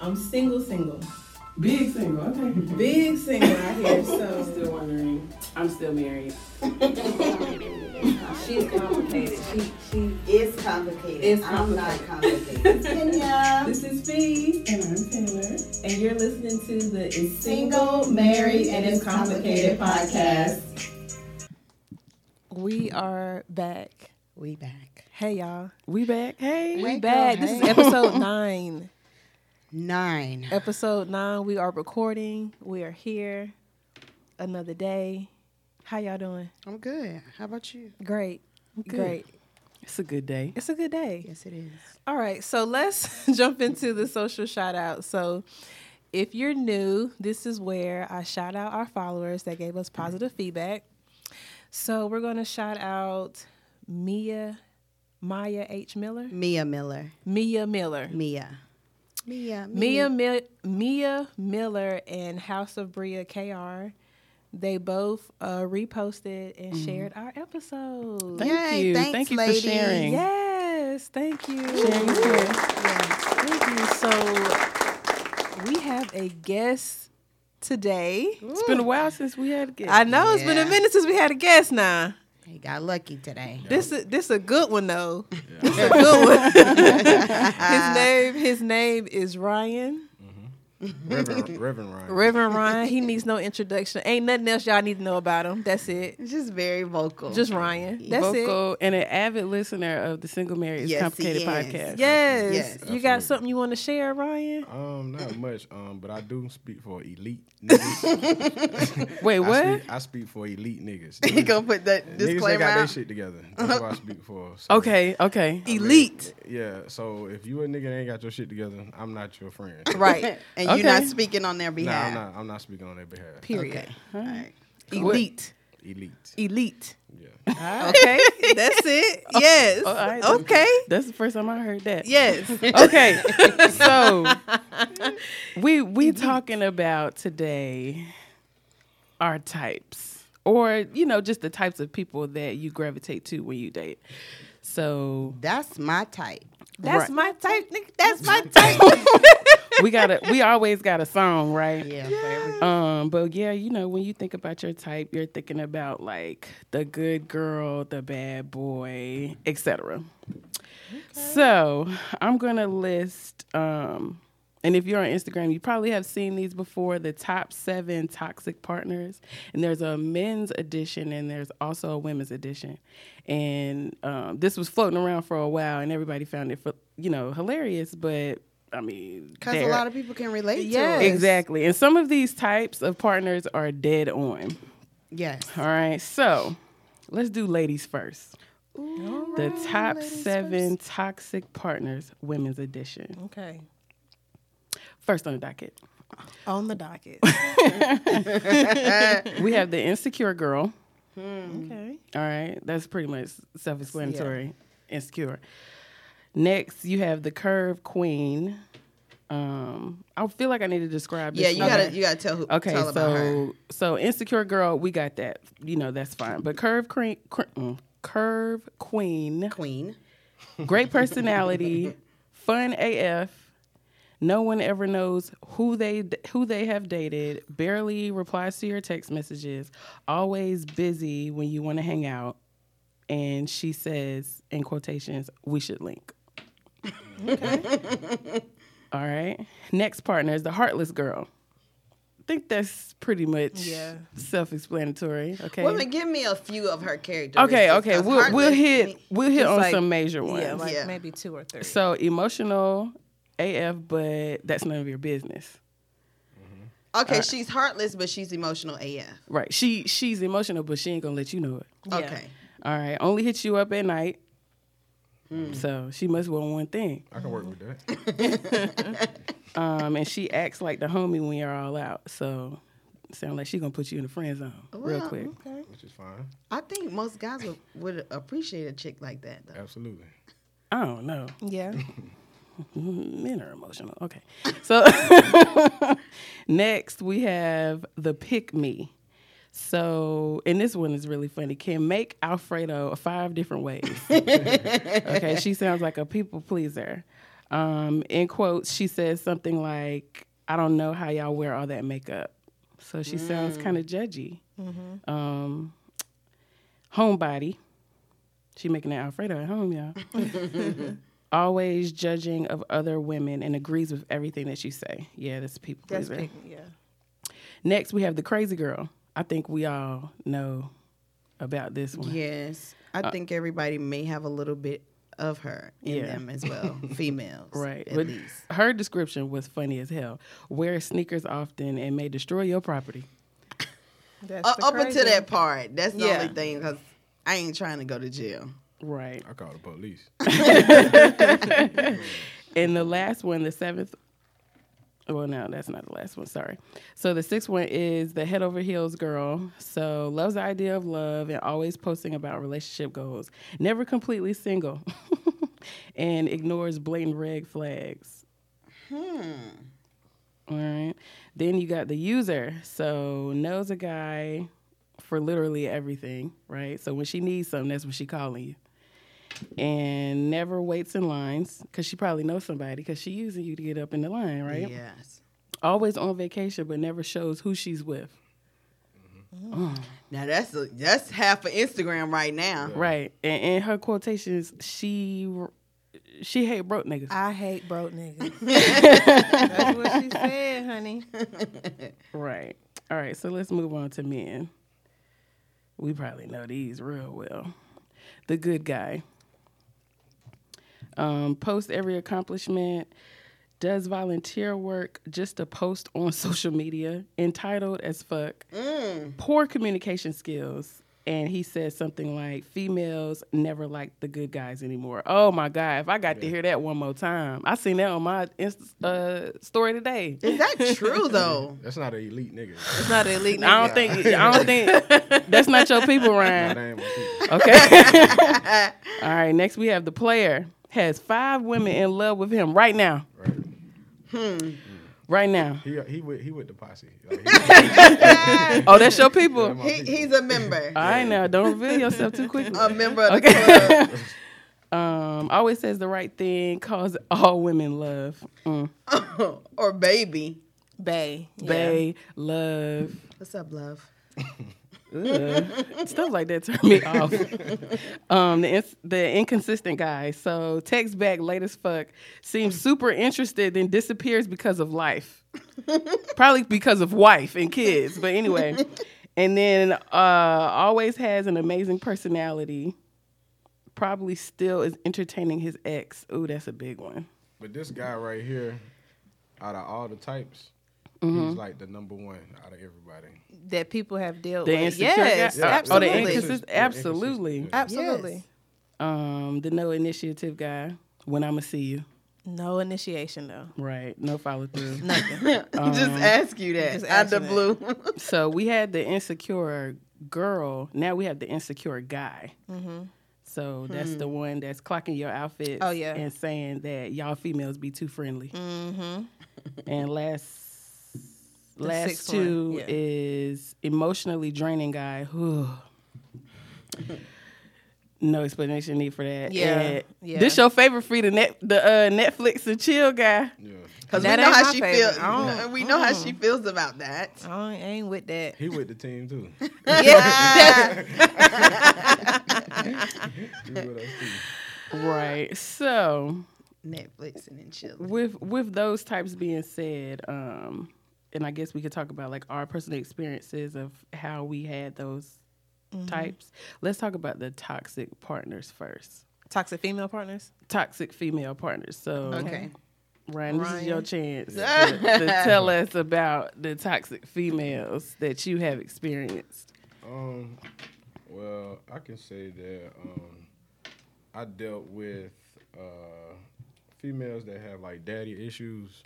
I'm single, single, Big single. Okay. big single out here. So Still wondering. I'm still married. she's complicated. She she. It's complicated. It's I'm not complicated. Kenya. This is Fee, And I'm Taylor. and you're listening to the Is Single, Married, and It's Complicated podcast. We are back. We back. Hey y'all, We back. Hey. we Hey, back. girl, This is hey. episode nine. Nine. Episode nine. We are recording. We are here. Another day. How y'all doing? I'm good. How about you? Great. Good. Great. It's a good day. It's a good day. Yes, it is. All right, so let's jump into the social shout out. So, if you're new, this is where I shout out our followers that gave us positive feedback. So, we're going to shout out Mia, Maya H. Miller, Mia Miller. Mia Miller, Mia. Mia. Mia, Mil- Mia Miller, and House of Bria KR. They both uh, reposted and shared our episode. Thank Yay, you. thanks, Thank you ladies. for sharing. Yes, thank you. Sharing is good. Thank you. So we have a guest today. It's been a while since we had a guest. I know it's been a minute since we had a guest. Now He got lucky today. this is this a good one though. This a good one. his name his name is Ryan. Reverend, Reverend Ryan. Reverend Ryan. He needs no introduction. Ain't nothing else y'all need to know about him. That's it. It's just very vocal. Just Ryan. That's it. Vocal and an avid listener of the Single Married is Yes, he Complicated is. podcast. Yes. Yes. You got something you want to share, Ryan? Um, not much. Um, but I do speak for elite niggas. Wait, I what? speak, I speak for elite niggas. you gonna put that disclaimer? Niggas that disclaimer got their out? shit together. That's what I speak for. So, Okay, okay. I mean, Elite. Yeah. So if you a nigga that ain't got your shit together, I'm not your friend. Right. and you're not speaking on their Nah, behalf. I'm not. I'm not speaking on their behalf. Period. Okay. All right. Elite. Elite. Elite. Yeah. Okay. That's it. Oh, yes. Oh, all right. Okay. That's the first time I heard that. Yes. Okay. so we we talking about today our types or you know just the types of people that you gravitate to when you date. So That's my type. That's Right. my type. nigga. That's my type. We got to we always got a song, right? Yeah. For every, Um, but yeah, you know, when you think about your type, you're thinking about like the good girl, the bad boy, etc. So I'm gonna list um and if you're on Instagram, you probably have seen these before the top seven toxic partners. And there's a men's edition and there's also a women's edition. And um, this was floating around for a while and everybody found it, you know, hilarious. But I mean, Because a lot of people can relate Yes. to it. Exactly. And some of these types of partners are dead on. Yes. All right. So let's do ladies first. the top seven toxic partners, women's edition. Okay. First on the docket, On the docket. we have the insecure girl. Hmm. Hmm. okay. All right. That's pretty much self explanatory. Insecure. Next, you have the curve queen. Um, I feel like I need to describe this. Yeah, you one. gotta you gotta tell who Okay, tell about her. so so insecure girl, we got that. You know that's fine. But curve queen, curve queen, Queen. great personality, fun AF. No one ever knows who they who they have dated. Barely replies to your text messages. Always busy when you want to hang out. And she says in quotations, "We should link." All right. Next partner is the heartless girl. I think that's pretty much Yeah. self-explanatory. Okay. Women, give me a few of her characters. okay. Okay. We'll we'll hit we'll hit on like- some major ones. Yeah, like Yeah. maybe two or three. So emotional AF, but that's none of your business. Mm-hmm. Okay, she's heartless, but she's emotional AF. Right. She she's emotional, but she ain't gonna let you know it. Yeah. Okay. All right. Only hits you up at night. So she must want one thing. I can work with that. Um, and she acts like the homie when you're all out. So sound like she gonna put you in the friend zone real Well, quick. which is fine. I think most guys would, would appreciate a chick like that, though. Absolutely. I don't know. yeah. Men are emotional. Okay. So next we have the pick me. So, and this one is really funny. Can make Alfredo five different ways. okay, she sounds like a people pleaser. Um, in quotes, she says something like, "I don't know how y'all wear all that makeup." So she sounds kind of judgy. Um, homebody, she making that Alfredo at home, y'all. Always judging of other women and agrees with everything that you say. Yeah, that's people That's pleaser. Yeah. Next, we have the crazy girl. I think we all know about this one. Yes. I think everybody may have a little bit of her in Yeah. them as well. Females. Right. At But least. her description was funny as hell. Wear sneakers often and may destroy your property. That's Uh, up until that part. That's the Yeah. only thing because I ain't trying to go to jail. Right. I call the police. And the last one, the seventh. Well, no, that's not the last one. Sorry. So the sixth one is the head over heels girl. So loves the idea of love and always posting about relationship goals. Never completely single, and ignores blatant red flags. Hmm. All right. Then you got the user. So knows a guy for literally everything, right? So when she needs something, that's what she calling you and never waits in lines because she probably knows somebody because she using you to get up in the line, right? Yes. Always on vacation, but never shows who she's with. Mm-hmm. Mm. Now that's a, that's half of Instagram right now. Right. And in her quotations, she she hate broke niggas. I hate broke niggas. That's what she said, honey. right. All right. So let's move on to men. We probably know these real well. The good guy. Um, post every accomplishment. Does volunteer work just to post on social media. Entitled as fuck. Poor communication skills. And he said something like, "Females never like the good guys anymore." Oh my god! If I got to hear that one more time, I seen that on my Insta, uh, story today. Is that true though? That's not an elite nigga. It's not an elite nigga. I don't think I don't think that's not your people, Nah, Ryan. that ain't my people. Okay. All right. Next, we have the player has five women in love with him right now. Right. Right now. He he with he with the posse. Like, he, Oh, that's your people. my He, people. he's a member. All right, now don't reveal yourself too quickly. A member of the Okay. club. Um, always says the right thing. Calls all women love. Mm. or baby. Bay. Yeah. Bay, love. What's up, love? Stuff like that turn me off. um, the the inconsistent guy. So text back late as fuck. Seems super interested, then disappears because of life. Probably because of wife and kids. But anyway, and then uh, always has an amazing personality. Probably still is entertaining his ex. Ooh, that's a big one. But this guy right here, out of all the types, Mm-hmm. he's like the number one out of everybody. That people have dealt The with. insecure Yes, guy. Yeah. Oh, the absolutely. inconsistent. Yeah, Absolutely. Absolutely. Yes. Um, the no initiative guy. When I'ma see you. No initiation though. Right. No follow through. Nothing. just ask you that. just Out the blue. so we had the insecure girl. Now we have the insecure guy. So that's the one that's clocking your outfits. Oh, yeah. and saying that y'all females be too friendly. Mm-hmm. and last, last sixth two one, yeah. is emotionally draining guy. Whew. no explanation need for that. Yeah, And yeah. This your favorite free the net the uh, Netflix and chill guy. Yeah. Because we know how she favorite. feels. We know how she feels about that. I I ain't with that. He with the team too. Yeah. He with us too. Right. So Netflix and then chill. with with those types being said, um, and I guess we could talk about like our personal experiences of how we had those Mm-hmm. types. Let's talk about the toxic partners first. Toxic female partners. Toxic female partners. So Okay. Ryan, this is your chance to, to tell us about the toxic females that you have experienced. Um, well, I can say that um, I dealt with uh, females that have like daddy issues,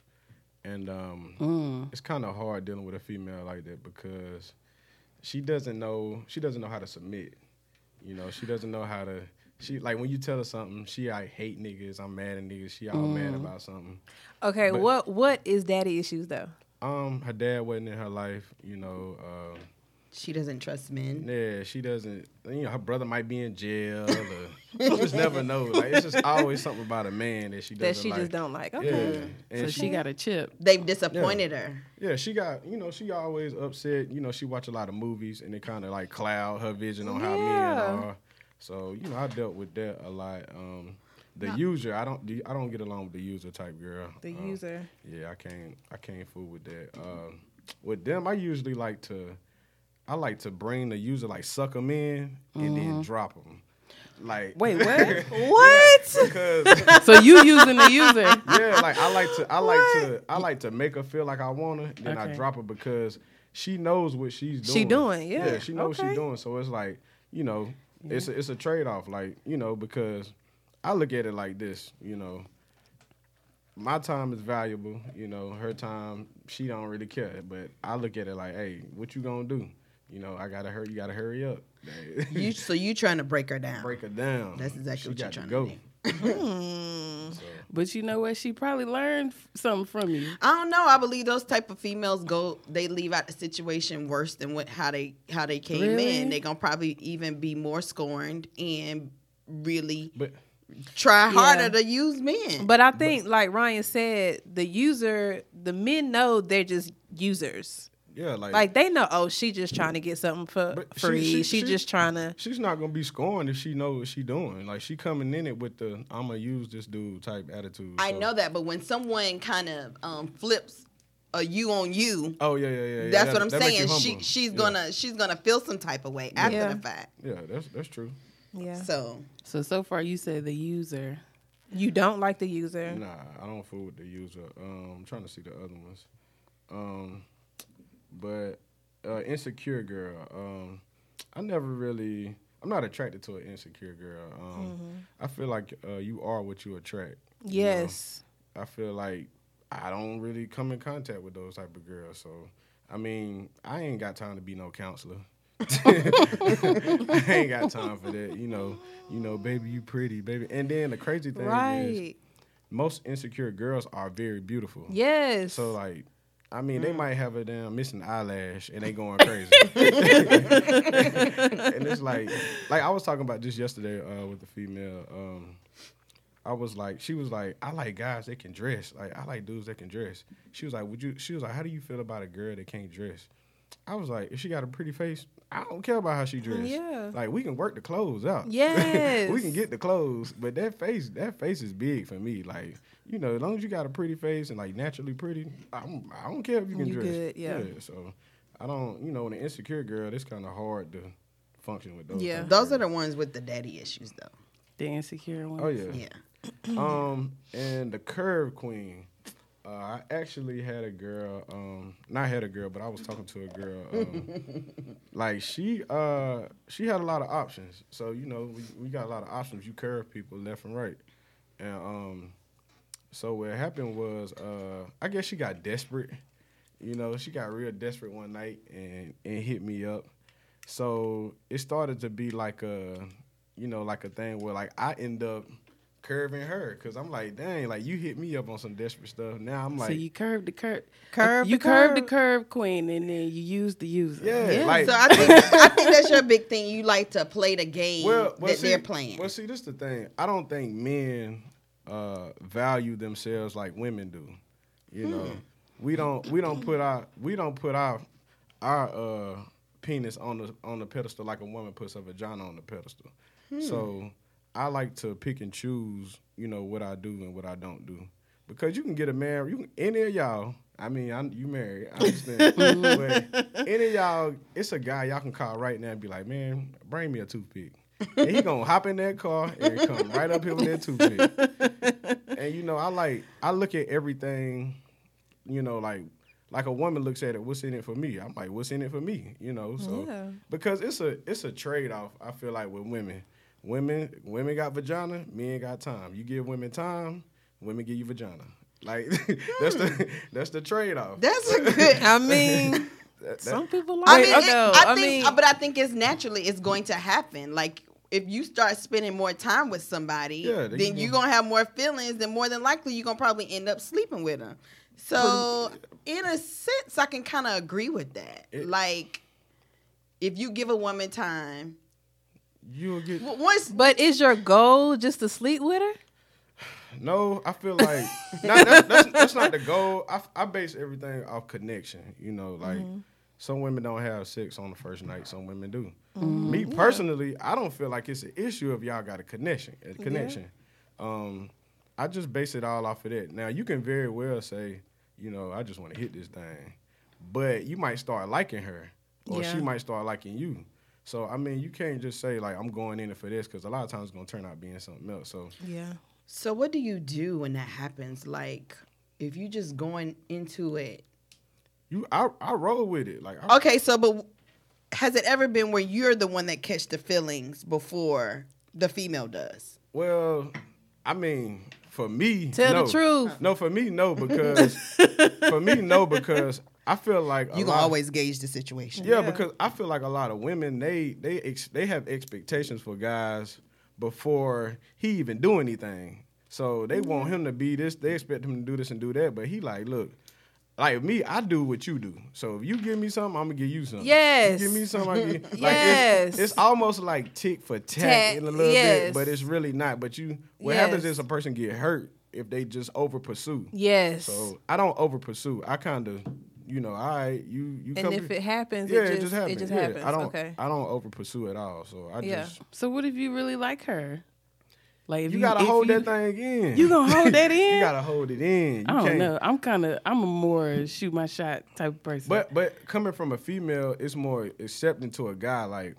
and um, Mm. it's kind of hard dealing with a female like that because she doesn't know she doesn't know how to submit. You know, she doesn't know how to. She like when you tell her something, she I hate niggas. I'm mad at niggas. She all mad about something. Okay, But- what what is daddy issues though? Um, her dad wasn't in her life. You know, uh, She doesn't trust men. Yeah, she doesn't. You know, her brother might be in jail. Or, you just never know. Like it's just always something about a man that she doesn't that she like. just don't like. Yeah, Okay. and So she got a chip. They've disappointed her. Yeah, she got, you know, she always upset. You know, she watch a lot of movies and it kind of like cloud her vision on how men are. So, you know, I dealt with that a lot. Um, the user, I don't, do- I don't get along with the user type girl. The Uh, user. Yeah, I can't, I can't fool with that. Um, with them, I usually like to, I like to bring the user like suck them in and then mm-hmm. drop them. Like Wait, what? What? because so you using the user? yeah, like I like to, I like to, I like to make her feel like I want her, then I drop her because she knows what she's doing. She doing, yeah. she knows what Okay. she's doing. So it's like, you know, it's a, it's a trade off, like you know, because I look at it like this, you know. My time is valuable, you know. Her time, she don't really care. But I look at it like, hey, what you gonna do? You know, I gotta hurry. You gotta hurry up. You so you trying to break her down. break her down. That's exactly she what you're got to trying to go. do. Hmm. So, But you know what? She probably learned f- something from you. I don't know. I believe those type of females go. They leave out the situation worse than what how they how they came Really? in. They gonna probably even be more scorned and really but try harder Yeah. to use men. But I think, like Ryan said, the user, the men know they're just users. Yeah, like, Like they know, oh, she just trying to get something for But she- free. She, she- she- just trying to. she's not gonna be scorned if she knows what she doing. Like she coming in it with the I'm gonna use this dude type attitude. I so- know that, but when someone kind of um, flips a you on you, Oh yeah, yeah, yeah. yeah. that's That- what I'm that make you saying. She she's Yeah. gonna she's gonna feel some type of way after Yeah. the fact. Yeah, that's that's true. Yeah. So So so far you said the user. You don't like the user. Nah, I don't fool with the user. Um, I'm trying to see the other ones. Um, but uh, insecure girl. Um, I never really. I'm not attracted to an insecure girl. Um, I feel like uh, you are what you attract. you know? Yes. I feel like I don't really come in contact with those type of girls. So, I mean, I ain't got time to be no counselor. I ain't got time for that. You know, you know, baby, you pretty, baby. And then the crazy thing is, most insecure girls are very beautiful. Yes. So like, I mean, Mm. they might have a damn missing eyelash and they going crazy. and it's like, like I was talking about just yesterday uh, with the female. Um, I was like, she was like, I like guys that can dress. Like I like dudes that can dress. She was like, would you? She was like, how do you feel about a girl that can't dress? I was like, if she got a pretty face, I don't care about how she dressed. Yeah. Like we can work the clothes out. Yes. we can get the clothes, but that face, that face is big for me. Like, you know, as long as you got a pretty face and like naturally pretty, I'm, I don't care if you can You dress. good, yeah. So I don't, you know, an insecure girl, it's kind of hard to function with those. Yeah. type of those are the ones with the daddy issues, though. The insecure one. Oh yeah. Yeah. Um, and the curve queen. Uh, I actually had a girl, um, not had a girl, but I was talking to a girl. Um, like she, uh, she had a lot of options. So you know, we, we got a lot of options. You curve people left and right, and um, so what happened was, uh, I guess she got desperate. You know, she got real desperate one night and and hit me up. So it started to be like a, you know, like a thing where like I end up curving her because I'm like, dang, like you hit me up on some desperate stuff. Now I'm like, so you curved the curve. Curve You the curved the curve. curve queen, and then you used the user. yeah, Yeah. like So I think I think that's your big thing. You like to play the game well, well, that see, they're playing. Well, see, this is the thing. I don't think men uh, value themselves like women do. You know, we don't we don't put our we don't put our our uh, penis on the on the pedestal like a woman puts her vagina on the pedestal. So I like to pick and choose. You know what I do and what I don't do because you can get a man. You can, any of y'all. I mean, I, you married. I understand. but any of y'all, it's a guy y'all can call right now and be like, man, bring me a toothpick. And he gonna hop in that car and come right up here with that toothpick. and you know, I like I look at everything, you know, like like a woman looks at it, what's in it for me? I'm like, what's in it for me? You know, so Yeah. because it's a it's a trade off. I feel like with women, women women got vagina, men got time. You give women time, women give you vagina. Like that's the hmm. that's the trade off. that's a good. I mean, That- that- some people like I mean, it it- though. I I think, mean, but I think it's naturally it's going to happen. Like if you start spending more time with somebody, Yeah, then then you you're gonna have more feelings, then more than likely you're gonna probably end up sleeping with them. So in a sense, I can kind of agree with that. It- like if you give a woman time, You'll get w- once But is your goal just to sleep with her? no. I feel like not, that's, that's, that's not the goal. I, I base everything off connection. You know, like mm-hmm. Some women don't have sex on the first night. Some women do. Me personally, I don't feel like it's an issue if y'all got a connection. A connection. Um, I just base it all off of that. Now you can very well say, you know, I just want to hit this thing, but you might start liking her, or she might start liking you. So I mean, you can't just say like I'm going in it for this because a lot of times it's gonna turn out being something else. So Yeah. So what do you do when that happens? Like if you just going into it. You, I, I roll with it. Like I, Okay, so but has it ever been where you're the one that catch the feelings before the female does? well, I mean, for me, Tell no. the truth. No, for me, no, because for me, no, because I feel like a You lot- gonna always gauge the situation. Yeah, Yeah. because I feel like a lot of women they they ex- they have expectations for guys before he even do anything. So they want mm-hmm. him to be this. They expect him to do this and do that. But he like, look, like me, I do what you do. So if you give me something, I'm gonna give you something. Yes. You give me something. I give. Like Yes. It's, it's almost like tick for tat, Tat, in a little yes. bit, but it's really not. But you, what happens is a person get hurt if they just over pursue. Yes. So I don't over pursue. I kind of, you know, I you you and come if to- it happens, yeah, it just, happens. it just Yeah, happens. I don't okay. I don't over pursue at all. So I Yeah. just So what if you really like her? Like if you, gotta if hold you, that thing in. You gonna hold that in? you gotta hold it in. You I don't can't- know. I'm kind of I'm a more shoot my shot type of person. But but coming from a female, it's more accepting to a guy. Like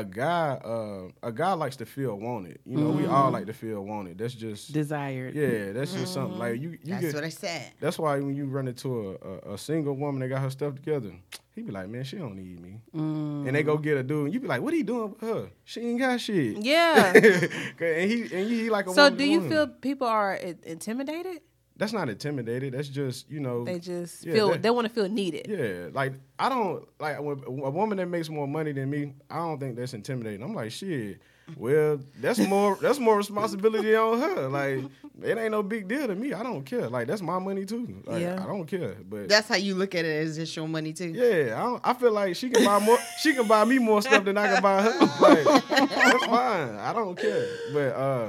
a guy, uh, a guy likes to feel wanted. You know, we Mm-hmm. all like to feel wanted. That's just desired. yeah. That's just something like you. you That's get, what I said. That's why when you run into a, a, a single woman that got her stuff together, he be like, man, she don't need me. And they go get a dude, and you be like, what he doing with her? She ain't got shit. yeah. and he and he like a so woman do you woman. feel people are intimidated? That's not intimidated? That's just you know. They just Yeah, feel that- they want to feel needed. yeah, like I don't like when a woman that makes more money than me. I don't think that's intimidating. I'm like shit. Well, that's more that's more responsibility on her. Like it ain't no big deal to me. I don't care. Like that's my money too. Like, Yeah. I don't care. But That's how you look at it as it's your money too. Yeah, I, don't, I feel like she can buy more. she can buy me more stuff than I can buy her. Like, that's fine. I don't care. But uh,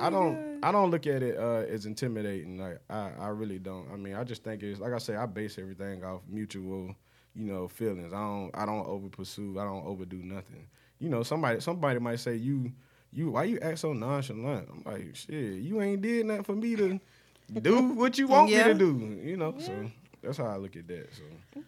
I don't. I don't look at it uh, as intimidating. Like I, I really don't. I mean, I just think it's like I say. I base everything off mutual, you know, feelings. I don't. I don't over pursue. I don't overdo nothing. You know, somebody. Somebody might say you. You. Why you act so nonchalant? I'm like, shit. You ain't did nothing for me to do what you want Yeah. me to do. You know. So that's how I look at that. So.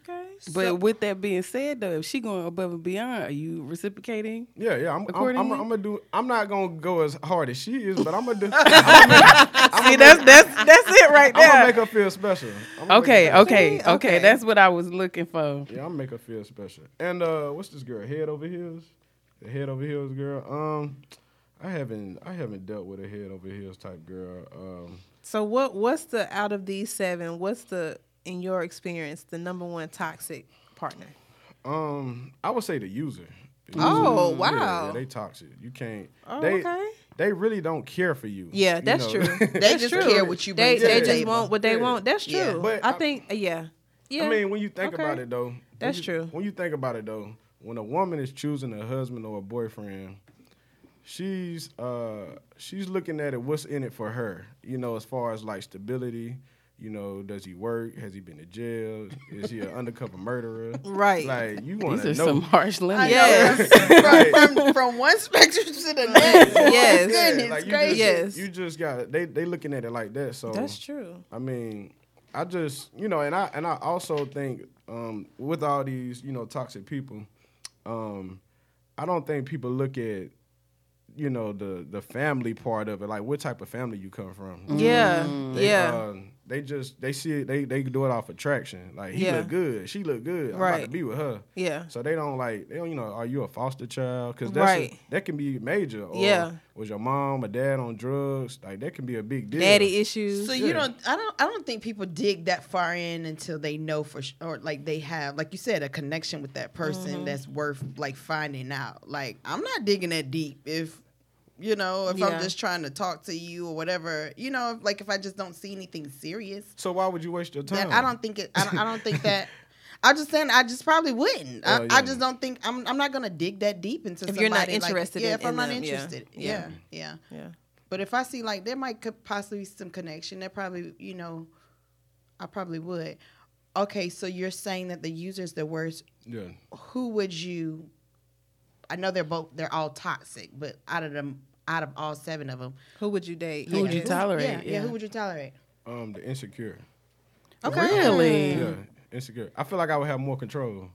Okay. But with that being said, though, if she going above and beyond, are you reciprocating? Yeah, yeah. I'm, I'm, I'm, Accordingly? I'm gonna do. I'm not gonna go as hard as she is, but I'm gonna do. See, that's that's that's it right I'm gonna there. make her feel special. I'ma make Okay, her- okay, Okay. okay. That's what I was looking for. Yeah, I'm gonna make her feel special. And uh, what's this girl? Head over heels. The head over heels girl. Um, I haven't. I haven't dealt with a head over heels type girl. Um, So what what's the out of these seven? What's the in your experience the number one toxic partner? um, I would say the user. The Oh, user, yeah, wow. yeah, they toxic. You can't. Oh, they, okay. They really don't care for you. Yeah, you that's know? true. They That's just true. care what you They bring to they the just table. want what they Yeah. want. That's true. Yeah. But I I- think yeah. Yeah. I mean, when you think Okay. about it, though, when That's you- true. When you think about it, though, when a woman is choosing a husband or a boyfriend, she's uh she's looking at it what's in it for her. You know, as far as like stability. You know, does he work? Has he been to jail? Is he an undercover murderer? Right. Like you want These to are know. some harsh limits. Yes. from, from, from one spectrum to the next. Yes. Goodness like you gracious. just, Yes. you just got it. They they looking at it like that. So That's true. I mean, I just you know, and I and I also think um, with all these you know toxic people, um, I don't think people look at you know the the family part of it, like what type of family you come from. Yeah. They, yeah. uh, they just they see it. They they do it off attraction. Like he Yeah. look good, she look good. I'm about to be with her. yeah. So they don't like they don't you know are you a foster child? Because that's Right. a, that can be major. Or Yeah. Was your mom or dad on drugs? Like that can be a big deal. Daddy issues. So you don't, I don't, I don't think people dig that far in until they know for sure, or like they have, like you said, a connection with that person Mm-hmm. that's worth like finding out. Like I'm not digging that deep if, you know, if Yeah. I'm just trying to talk to you or whatever, you know, if, like if I just don't see anything serious, So why would you waste your time? I don't think it. I don't, I don't think that. I'm just saying, I just probably wouldn't. I, Oh, I just don't think I'm. I'm not gonna dig that deep into. If you're not somebody, like- interested yeah. in- if I'm in not them, yeah. interested, Yeah. yeah, yeah. Yeah. But if I see like there might could possibly be some connection, that probably you know, I probably would. Okay, so you're saying that the user's the worst. Yeah. Who would you? I know they're both. They're all toxic, but out of them, out of all seven of them, Who would you date? Who would you tolerate? Yeah, yeah. Yeah. Who would you tolerate? Um, the insecure. Okay. Really? Yeah, insecure. I feel like I would have more control.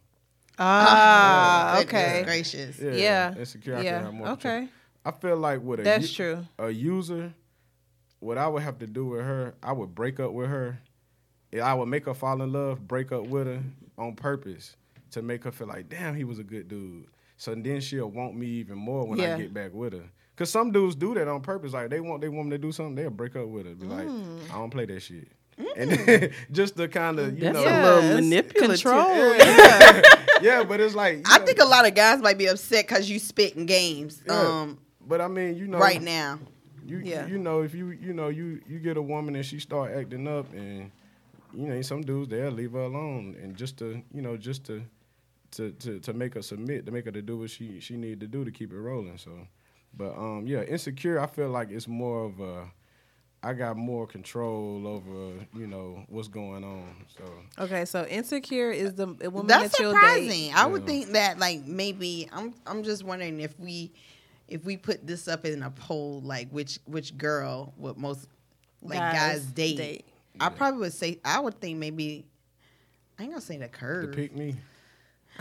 Ah, Goodness okay. Gracious. Yeah, Yeah. insecure. I could Yeah. have more control. Okay. I feel like with a That's u- true. a user, what I would have to do with her, I would break up with her. I would make her fall in love, break up with her on purpose to make her feel like, damn, he was a good dude. So then she'll want me even more when Yeah. I get back with her. Cause some dudes do that on purpose. Like they want they woman to do something, they'll break up with her. Be like, Mm. I don't play that shit. And then, just to kind of you That's know, a little manipulative. Control. yeah. yeah, but it's like I know, think a lot of guys might be upset because you spit in games. yeah. Um, but I mean, you know, right now. You Yeah. you know if you you know you you get a woman and she start acting up and you know some dudes they'll leave her alone and just to you know just to to to, to make her submit to make her to do what she she need to do to keep it rolling so but um yeah insecure I feel like it's more of a I got more control over you know what's going on so Okay, so insecure is the a woman That's that you'll date. That's surprising. I would Yeah. think that like maybe I'm I'm just wondering if we if we put this up in a poll like which which girl would most like guys, Guys date. date. I probably would say I would think maybe I ain't gonna say the to curve. pick me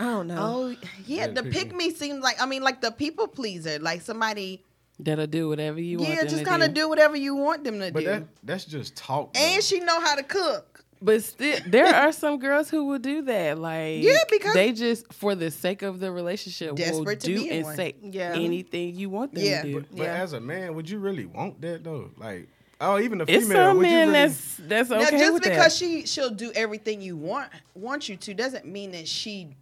I don't know. Oh yeah, Yeah, the pick pick me. me seems like I mean like the people pleaser, like somebody That'll do whatever you want. yeah, just kind of do. do whatever you want them to but do. that that's just talk though. and she know how to cook. But still, there are some girls who will do that. Like, Yeah, because- they just, for the sake of the relationship, will Desperate to do be in and one. say Yeah. anything you want them Yeah. to do. but, but Yeah. as a man would you really want that though like oh even a It's female some would you men really that's that's okay now, just with because that. she she'll do everything you want want you to doesn't mean that she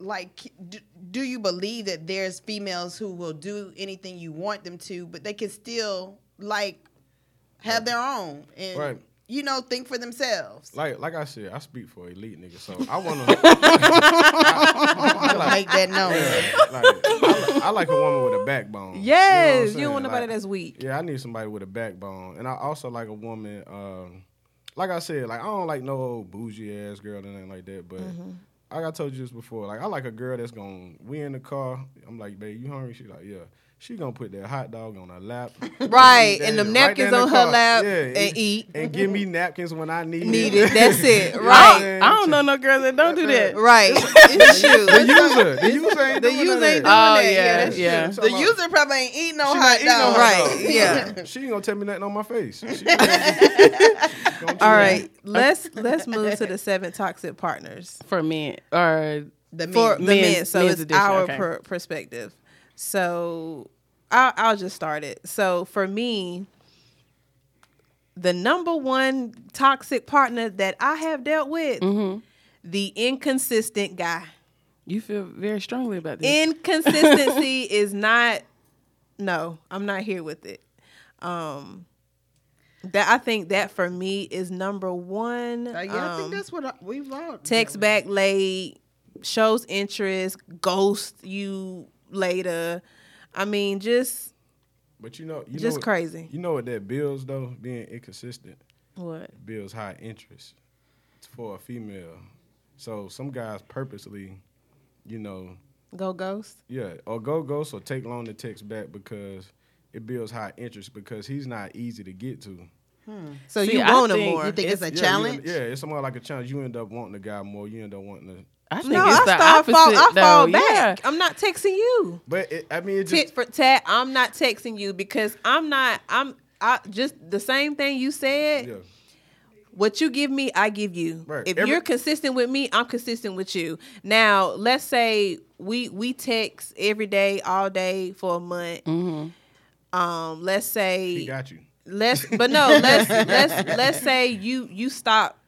like do, do you believe that there's females who will do anything you want them to, but they can still like have their own and Right. you know think for themselves. like like I said, I speak for elite niggas, so I want to. Make that known. like, I, I like a woman with a backbone. yes, know you don't want nobody Like, that's weak. Yeah, I need somebody with a backbone, and I also like a woman. Um, like I said, like I don't like no old bougie ass girl or anything like that. But Mm-hmm. Like I told you this before, like I like a girl that's gonna. We in the car. I'm like, babe, you hungry? She like, yeah. She gonna put that hot dog on her lap, Right, Eat and that them napkins there in on the her lap Yeah, and eat. and give me napkins when I need, Need it. it. That's it. You I'm Right. I don't know no girls that don't do that. Right. It's The user, the user ain't The doing user none of ain't doing that. Oh, that. yeah, that's yeah. true. The I'm- user probably ain't eating no hot not eating no dog. Right, dog. yeah. She ain't gonna tell me nothing on my face. She gonna- gonna do All that. Let's let's move to the seven toxic partners. For men or The for men. the Men's- men. So men's it's edition, our okay. per- perspective. So I'll, I'll just start it. So for me, the number one toxic partner that I have dealt with, Mm-hmm. the inconsistent guy. you feel very strongly about this. Inconsistency is not. No, I'm not here with it. Um, that I think that for me is number one. Uh, yeah, I think Um, that's what I, we've all text back late, shows interest, ghost you later. I mean, just But you know, you just know, crazy. You know what that builds though? Being inconsistent What? builds high interest for a female. So some guys purposely, you know, Go ghost? yeah, or go ghost or take long to text back because it builds high interest because he's not easy to get to. Hmm. So See, you I want him more? You think it's, a Yeah, challenge? end- yeah, it's more like a challenge. You end up wanting the guy more. You end up wanting to. I think no, it's I the start opposite fall. I though. fall Yeah. back. I'm not texting you. But it, I mean, it Tit for tat. I'm not texting you because I'm not. I'm. I just the same thing you said. yeah. What you give me, I give you. Right. If Every- you're consistent with me, I'm consistent with you. Now, let's say we we text every day, all day for a month. Um, let's say he say got you. let's but no, let's let's let's say you you stop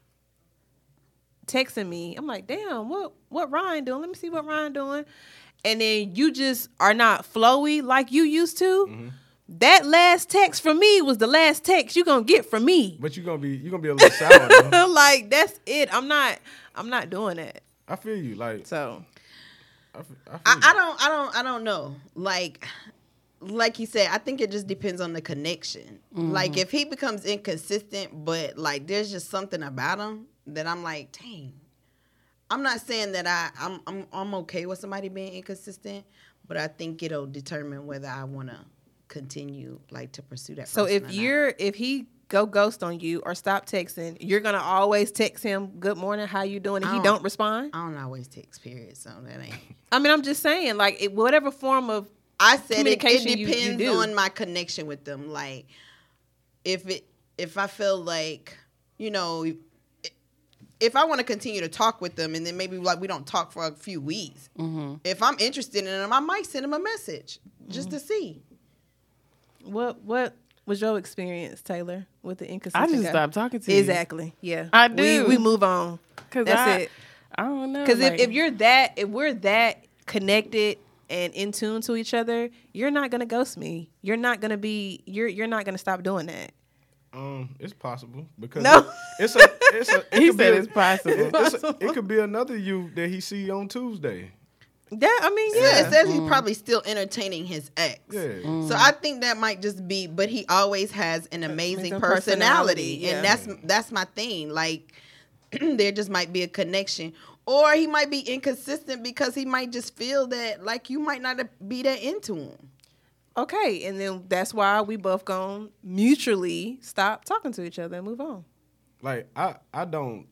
texting me. I'm like, damn, what what Ryan doing? Let me see what Ryan doing. And then you just are not flowy like you used to. Mm-hmm. That last text from me was the last text you gonna get from me. But you're gonna be you're gonna be a little sour. like that's it. I'm not I'm not doing it. I feel you. Like So I, f- I feel I. I don't I don't I don't know. Like like you said, I think it just depends on the connection. Like if he becomes inconsistent, but like there's just something about him that I'm like, dang. I'm not saying that I I'm I'm I'm okay with somebody being inconsistent, but I think it'll determine whether I want to continue like to pursue that. so if you're if he go ghost on you or stop texting, you're gonna always text him good morning, how you doing, and he don't- respond. I don't always text period, so that ain't. I mean, I'm just saying, like it, whatever form of I said it, it communication you- you depends on my connection with them. Like if it if I feel like you know if I want to continue to talk with them and then maybe like we don't talk for a few weeks. Mm-hmm. If I'm interested in them, I might send them a message just Mm-hmm. to see. what what was your experience, Taylor, with the inconsistent? I just guy? stopped talking to you. Exactly. Yeah, I We, do. we move on. Cause That's I, it. I don't know. Because like, if, if you're that, if we're that connected and in tune to each other, you're not gonna ghost me. You're not gonna be. You're you're not gonna stop doing that. Um, it's possible because No. it's a it's a. It he could said a- it's possible. it, it's a- it could be another you that he see on Tuesday. That I mean, Yeah, yeah. it says he's probably still entertaining his ex. Yeah. So I think that might just be, but he always has an amazing Amazing personality, personality, and that's that's my thing. Like there just might be a connection, or he might be inconsistent because he might just feel that like you might not be that into him. Okay, and then that's why we both gonna mutually stop talking to each other and move on. Like I I don't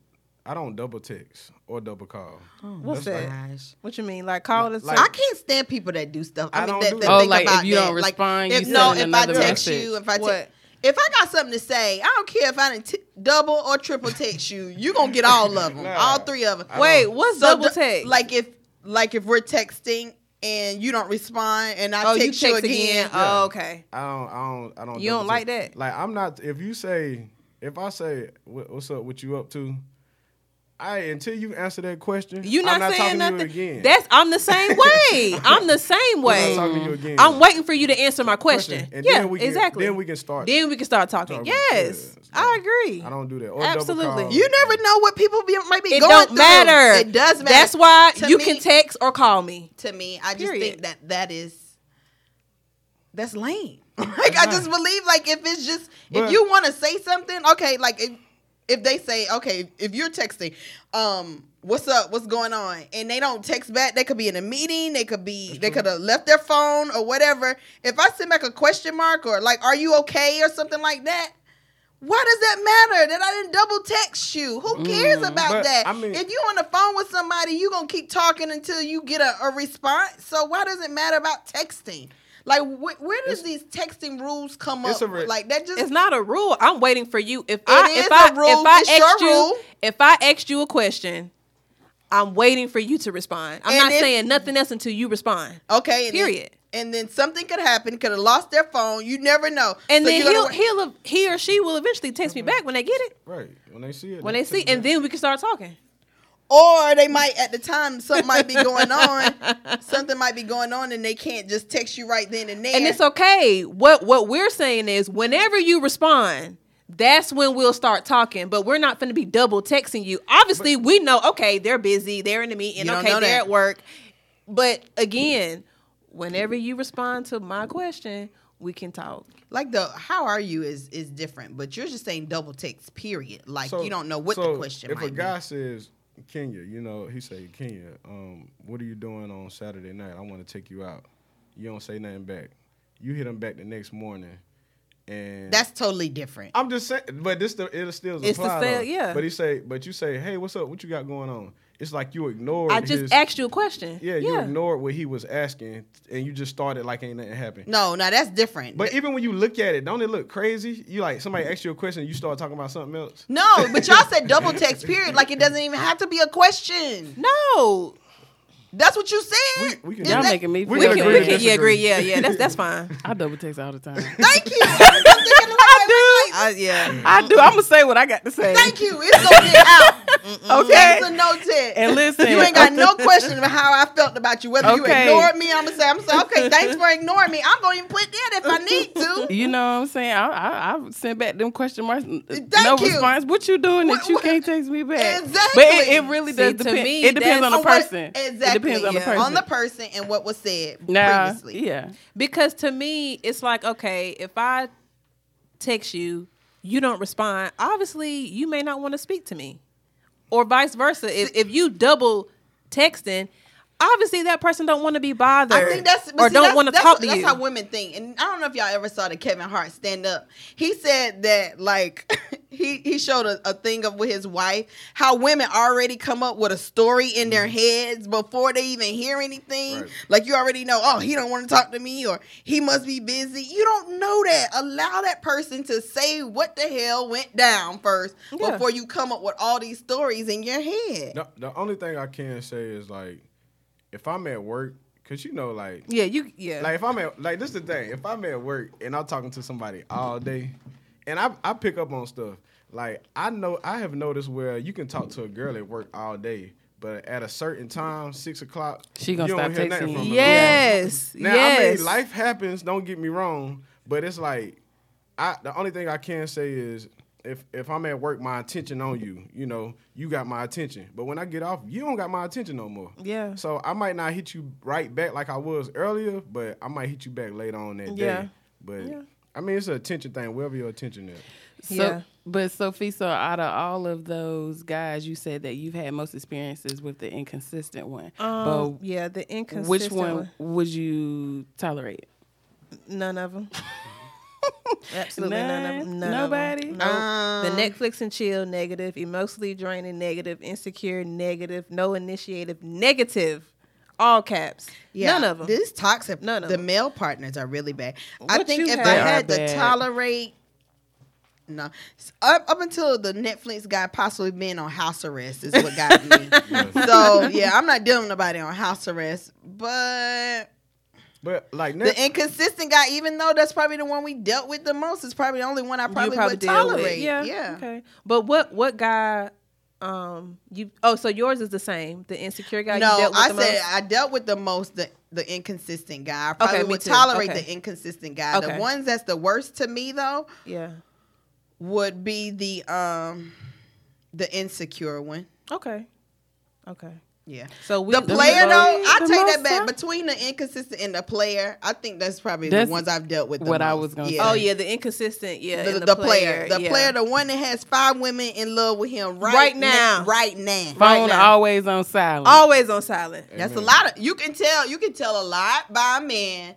I don't double text or double call. Oh, what's that? Gosh. What you mean? Like call it? Like- I can't stand people that do stuff. I, I mean, don't that, do that that. Oh, think like, if about you don't that. Like, respond, you if, no, if I text message. you, if I te- What? if I got something to say, I don't care if I didn't t- double or triple text you. You gonna get all of them, Nah. all three of them. I Wait, what's So double the- text? Like if like if we're texting and you don't respond and I oh, you text you, text again. Oh, okay. I don't I don't I don't. You don't double like that? Like I'm not. If you say if I say what's up, what you up to, I until you answer that question, You I'm not, not saying talking nothing. to you again. That's I'm the same way. I'm the same I'm way. not talking to you again. I'm waiting for you to answer my question. And yeah, then we can, exactly. Then we can start. Then we can start talking. Talking. Yes, Yeah. I agree. I don't do that. Or Absolutely. You never know what people be, might be going. it going don't through. matter. It does matter. That's why To you me- can text or call me. to me. I just Period. think that that is that's lame. like I just believe like if it's just if you want to say something, okay, like if, if they say okay, if you're texting, um, what's up, what's going on, and they don't text back, they could be in a meeting, they could be they could have left their phone or whatever. If I send back a question mark or like, are you okay or something like that. Why does that matter that I didn't double text you? Who cares about that? I mean- if you're on the phone with somebody, you gonna keep talking until you get a, a response. So why does it matter about texting? Like, wh- where does these texting rules come It's up? a re- like that just It's not a rule. I'm waiting for you. If I is if I a rule. if I It's asked you rule. if I asked you a question, I'm waiting for you to respond. I'm And not if- saying nothing else until you respond. okay. And Period. Then, and then something could happen. Could have lost their phone. You never know. And So then he'll he'll he or she will eventually text me back when they get it. Right. When they see it. When they see, and then we can start talking. Or they might at the time something might be going on. something might be going on, and they can't just text you right then and there. And it's okay. What what we're saying is whenever you respond, that's when we'll start talking. But we're not going to be double texting you. Obviously, we know. Okay, they're busy. They're in the meeting. Okay, they're that. at work. But again, whenever you respond to my question, we can talk. like the how are you is is different, but you're just saying double text. Period. Like you don't know what so the question If might a guy says Kenya, you know, he say Kenya, um, what are you doing on Saturday night? I want to take you out. You don't say nothing back. You hit him back the next morning, and. That's totally different. I'm just saying, but this the, it still It's the apply, yeah. But he say, but you say, hey, what's up? What you got going on? It's like you ignored. I just his, asked you a question. Yeah, you ignored what he was asking, and you just started like ain't nothing happened. No, no, that's different. But even when you look at it, don't it look crazy? You like somebody asks you a question, you start talking about something else. no, but y'all said double text. Period. Like it doesn't even have to be a question. No, That's what you said. We- we can- Y'all that- making me We we can can, agree we can yeah agree yeah yeah that's that's fine. I double text all the time. Thank you. I'm thinking like, I, yeah, I do. I'm gonna say what I got to say. Thank you. It's gonna get out. Okay. Text or no text. And listen, you ain't got no question about how I felt about you. Whether you ignored me, I'm gonna say, I'm gonna okay, thanks for ignoring me. I'm gonna even put that if I need to. You know what I'm saying? I I, I sent back them question marks. no you. response. What you doing that you what- can't text me back? Exactly. But it, it really See, does to depend. me, it depends on the that's- On what- person. Exactly. It depends on the person. On the person and what was said now, previously. yeah. Because to me, it's like, okay, if I text you, you don't respond, obviously you may not want to speak to me. Or vice versa. If, if you double texting, obviously that person don't want to be bothered. I think that's or see, don't want to talk to that's you. That's how women think, and I don't know if y'all ever saw the Kevin Hart stand up. He said that like he he showed a, a thing of with his wife how women already come up with a story in their mm-hmm. heads before they even hear anything. Right. Like you already know, oh, he don't want to talk to me, or he must be busy. You don't know that. Allow that person to say what the hell went down first Yeah. before you come up with all these stories in your head. The, the only thing I can say is like, if I'm at work, cause you know, like, yeah, you yeah. like if I'm at like this is the thing. If I'm at work and I'm talking to somebody all day, and I I pick up on stuff. Like I know I have noticed where you can talk to a girl at work all day, but at a certain time, six o'clock, She gonna you don't stop hear nothing texting from you. yes. Now yes. I mean, life happens. Don't get me wrong, but it's like, I the only thing I can say is if if I'm at work, my attention on you. You know, you got my attention. But when I get off, you don't got my attention no more. Yeah. So I might not hit you right back like I was earlier, but I might hit you back later on that Yeah. day. But Yeah. I mean, it's an attention thing. Wherever your attention is. So, Yeah. But Sophie, so out of all of those guys, you said that you've had most experiences with the inconsistent one. Um, yeah, the inconsistent which one would you tolerate? None of them. Absolutely none, of them. None? Nobody? No. Um, the Netflix and chill negative, emotionally draining negative, insecure negative, no initiative negative, all caps. Yeah, None of them. This toxic. None of the them. male partners are really bad. I What think you if have- I They are had to bad. tolerate, no, S- up up until the Netflix guy possibly being on house arrest is what got me. so yeah, I'm not dealing with nobody on house arrest, but. But like The inconsistent guy, even though that's probably the one we dealt with the most, is probably the only one I You probably, would deal with. tolerate. Yeah. yeah. Okay. But what what guy um you oh so yours is the same. The insecure guy you no, dealt with I said most? I dealt with the most the, the inconsistent guy. I probably Okay, would tolerate Okay. the inconsistent guy. Okay. The ones that's the worst to me though Yeah. would be the um the insecure one. Okay. Okay. Yeah. So we The player though, I take that back. time? Between the inconsistent and the player, I think that's probably That's the ones I've dealt with. The what I was gonna yeah. Oh yeah, the inconsistent, yeah. The, and the player, the yeah. player, the one that has five women in love with him right, Right ne- now. right now. Phone now. always on silent. always on silent. That's a lot of. You can tell. You can tell a lot by a man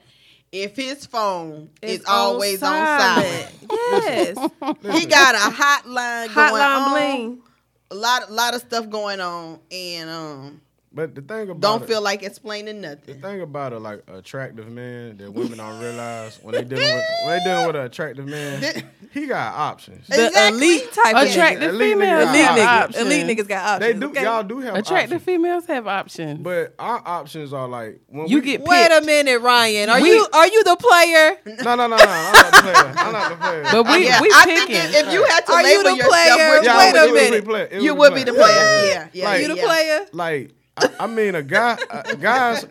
if his phone is It's always on silent. yes. He got a hotline, going Hotline on, bling. A lot, a lot of stuff going on, and um, but the thing about don't it- feel like explaining nothing. The thing about a like attractive man that women don't realize when they dealing with when they dealing with an attractive man, he got options. The Exactly. elite type of Attractive Elite females niggas Elite got niggas. options. Elite niggas got options. They do okay? y'all do have Attractive options, females have options. but our options are like when you we, get Wait a minute, Ryan. Are We- you are you the player? no no no no I'm not the player I'm not the player. But we yeah, we I think picking. if, if you had to Are you label the yourself, player? Yeah, Wait a it do, was minute. the player. It you would be the player. Yeah, yeah. You the player? like I, I mean a guy uh, guys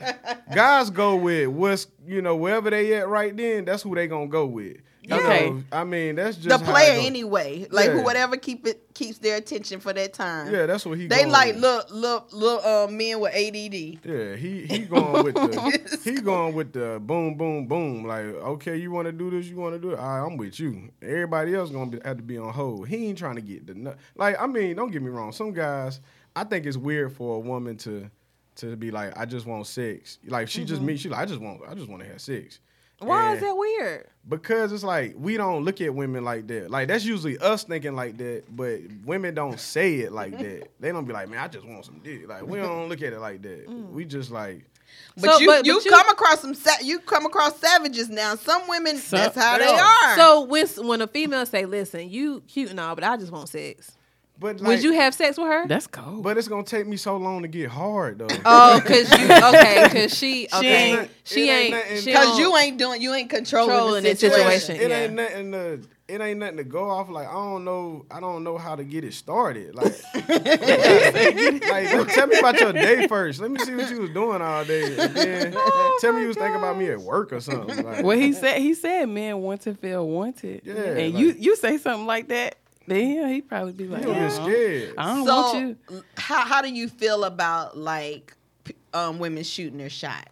guys go with what's you know wherever they at right then that's who they gonna go with You Okay. know, I mean that's just The player anyway, like Yeah. whatever keep it keeps their attention for that time. yeah that's what he They like with. little little little uh, men with ADD. Yeah, he he going with the he going with the boom boom boom. Like, okay, you want to do this, you want to do it. All right, I'm with you. Everybody else gonna be, have to be on hold. He ain't trying to get the nut. Like, I mean, don't get me wrong. Some guys, I think it's weird for a woman to to be like, I just want sex. Like, she just mm-hmm. me. She like, I just want, I just want to have sex. Why And- is that weird? Because it's like we don't look at women like that. Like that's usually us thinking like that, but women don't say it like that. They don't be like, "Man, I just want some dick." Like we don't look at it like that. Mm. We just like, But So, you but- you but you- come across some sa- you come across savages now. Some women Some- that's how they they, are. are. So when when a female say, "Listen, you cute and all, but I just want sex," but like, would you have sex with her? That's cold. But it's gonna take me so long to get hard though. Oh, cause you okay? Cause she okay? ain't- She ain't ain't. nothing- she Because you ain't doing you ain't controlling, Controlling the the situation. situation. it yeah. ain't nothing to it ain't nothing to go off. Like I don't know, I don't know how to get it started. Like, like tell me about your day first. Let me see what you was doing all day. Then Oh tell me you was thinking about me at work or something. Like, Well, he said he said men want to feel wanted. Yeah, and like- you you say something like that, then yeah, he'd probably be like, you "Yeah, scared. I don't want So, you. how how do you feel about like um, women shooting their shot?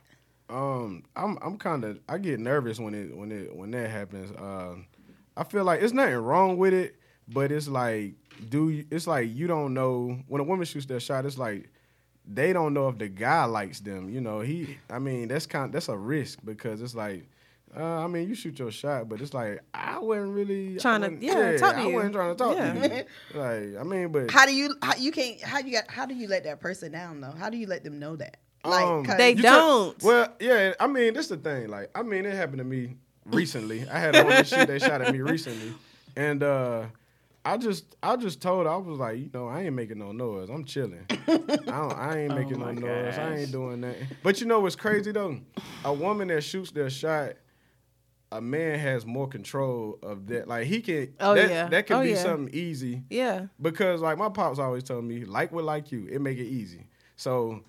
Um, I'm I'm kind of I get nervous when it when it when that happens. Um, I feel like it's nothing wrong with it, but it's like do you, it's like you don't know when a woman shoots their shot. It's like they don't know if the guy likes them. You know, he. I mean, that's kind that's a risk because it's like. Uh, I mean, you shoot your shot, but it's like I wasn't really Trying to- wasn't- yeah, talk to I you. wasn't trying to talk Yeah. to you. Like, I mean, but How do you how you can't how you got how do you let that person down though? How do you let them know that? Like Um, 'cause- They don't. tell- well, yeah. I mean, this the thing. Like, I mean, it happened to me recently. I had a woman shoot that shot at me recently, and uh, I just, I just told her I was like, you know, I ain't making no noise. I'm chilling. I, don't, I ain't Oh making no my noise. I ain't doing that. But you know what's crazy though? A woman that shoots their shot. A man has more control of that. Like he can. Oh, that, yeah. That can Oh, be yeah. something easy Yeah. because like my pops always told me, like with like you, it make it easy. So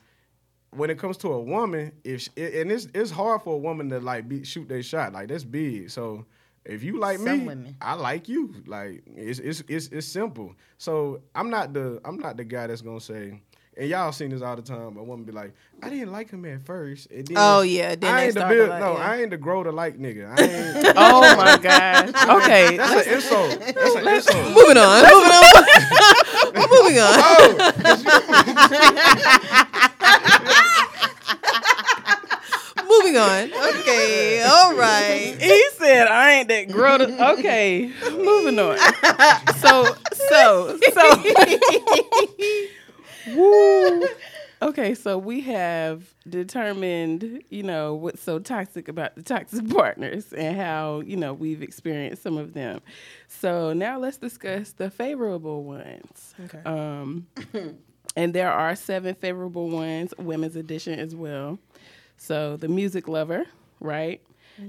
when it comes to a woman, if she, and it's it's hard for a woman to like be, shoot their shot, like that's big. So if you like Some me, women. I like you. Like it's it's it's it's simple. So I'm not the I'm not the guy that's gonna say. And y'all seen this all the time. A woman be like, "I didn't like him at first. And then Oh, yeah, then I they ain't the start to build. like- no, yeah. I ain't the grow to like nigga. I ain't. Oh my gosh. Okay. That's an insult. That's an insult. Moving on. Moving on. moving on. Oh, moving on. Okay. All right. He said, "I ain't that grown." Okay, moving on. So, so, so. Woo. Okay, so we have determined, you know, what's so toxic about the toxic partners and how, you know, we've experienced some of them. So now let's discuss the favorable ones. Okay. Um, and there are seven favorable ones, women's edition as well. So the music lover, right?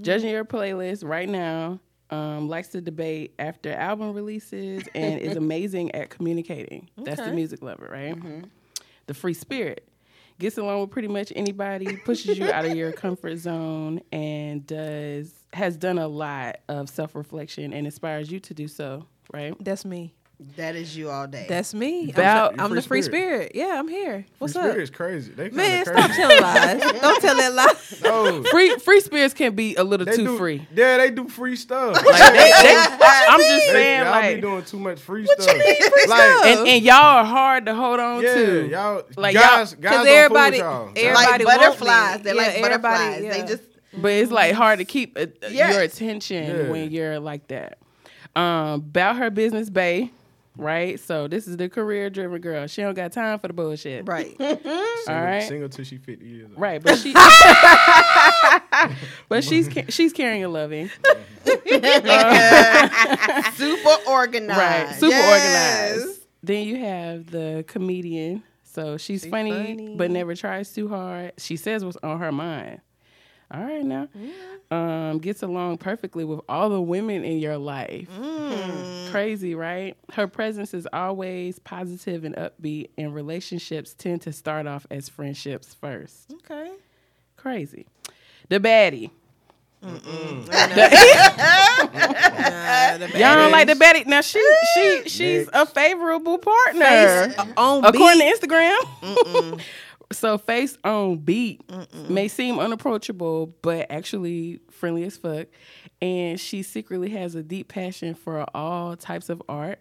Judging your playlist right now, um, likes to debate after album releases and is amazing at communicating. That's the music lover, right? The free spirit gets along with pretty much anybody, pushes you out of your comfort zone, and does has done a lot of self reflection and inspires you to do so, right? That's me. That is you all day. That's me. I'm, I'm Free the free spirit. spirit. Yeah, I'm here. What's Free up? spirit is crazy. They kinda Man, crazy. stop telling lies. Don't tell that lie. No. Free free spirits can be a little They too do, free. Yeah, they do free stuff. Like they, they, I'm just They- saying, y'all like, be doing too much free stuff. free like, stuff? and, and y'all are hard to hold on yeah, to. y'all, Like, guys, guys Because don't everybody, y'all. everybody like butterflies. They're Yeah, like butterflies. yeah. They just But it's like hard to keep uh, Yes. your attention Yeah. when you're like that. Um, about her business, bay, right? So this is the career driven girl. She don't got time for the bullshit, Right. single, all right. single till she 50 years old. Right, but she, but she's ca- she's caring and loving, super organized. right? Super Yes. organized. Then you have the comedian. So she's She's funny, funny. but never tries too hard. She says what's on her mind. All right, now mm-hmm. um, gets along perfectly with all the women in your life. Mm. Crazy, right? Her presence is always positive and upbeat, and relationships tend to start off as friendships first. Okay. Crazy. The baddie. Nah, the Y'all don't like the baddie. baddie. Now she she she's a favorable partner. Face uh, on According beat. to Instagram. so face on beat may seem unapproachable, but actually friendly as fuck. And she secretly has a deep passion for all types of art.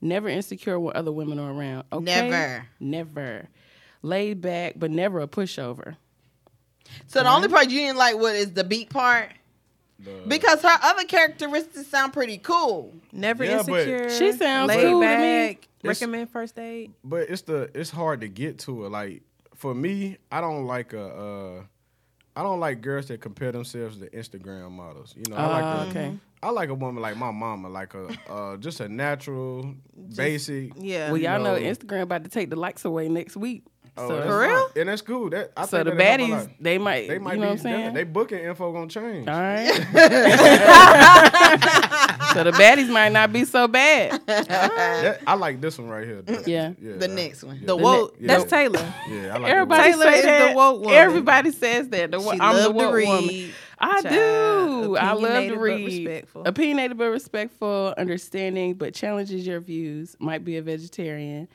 Never insecure when other women are around. Okay? Never. Never. Laid back, but never a pushover. So the only part you didn't like what is the beat part? The- Because her other characteristics sound pretty cool. Never Yeah, insecure. She sounds laid cool to me. back. Recommend first date. but it's the it's hard to get to it. Like for me, I don't like a uh, I don't like girls that compare themselves to Instagram models. You know, I like Ah, a, okay. I like a woman like my mama, like a uh, just a natural, basic. Yeah. Well, y'all know know- Instagram about to take the likes away next week. Oh, So- For real? fine. And that's cool. That I So think the that'll help a baddies, they might, they might you know be what I'm saying? They booking info gonna change. All right. so the baddies might not be so bad. That- I like this one right here. Yeah. yeah. The next one. The The woke. ne- That's yeah. Taylor. Yeah, I like Everybody Taylor say is the woke woman. Everybody says that. The, wo- She I'm the loved to woke read. woman. I Child. do. I love to Opinionated but read. respectful. Opinionated but respectful, understanding but challenges your views. Might be a vegetarian.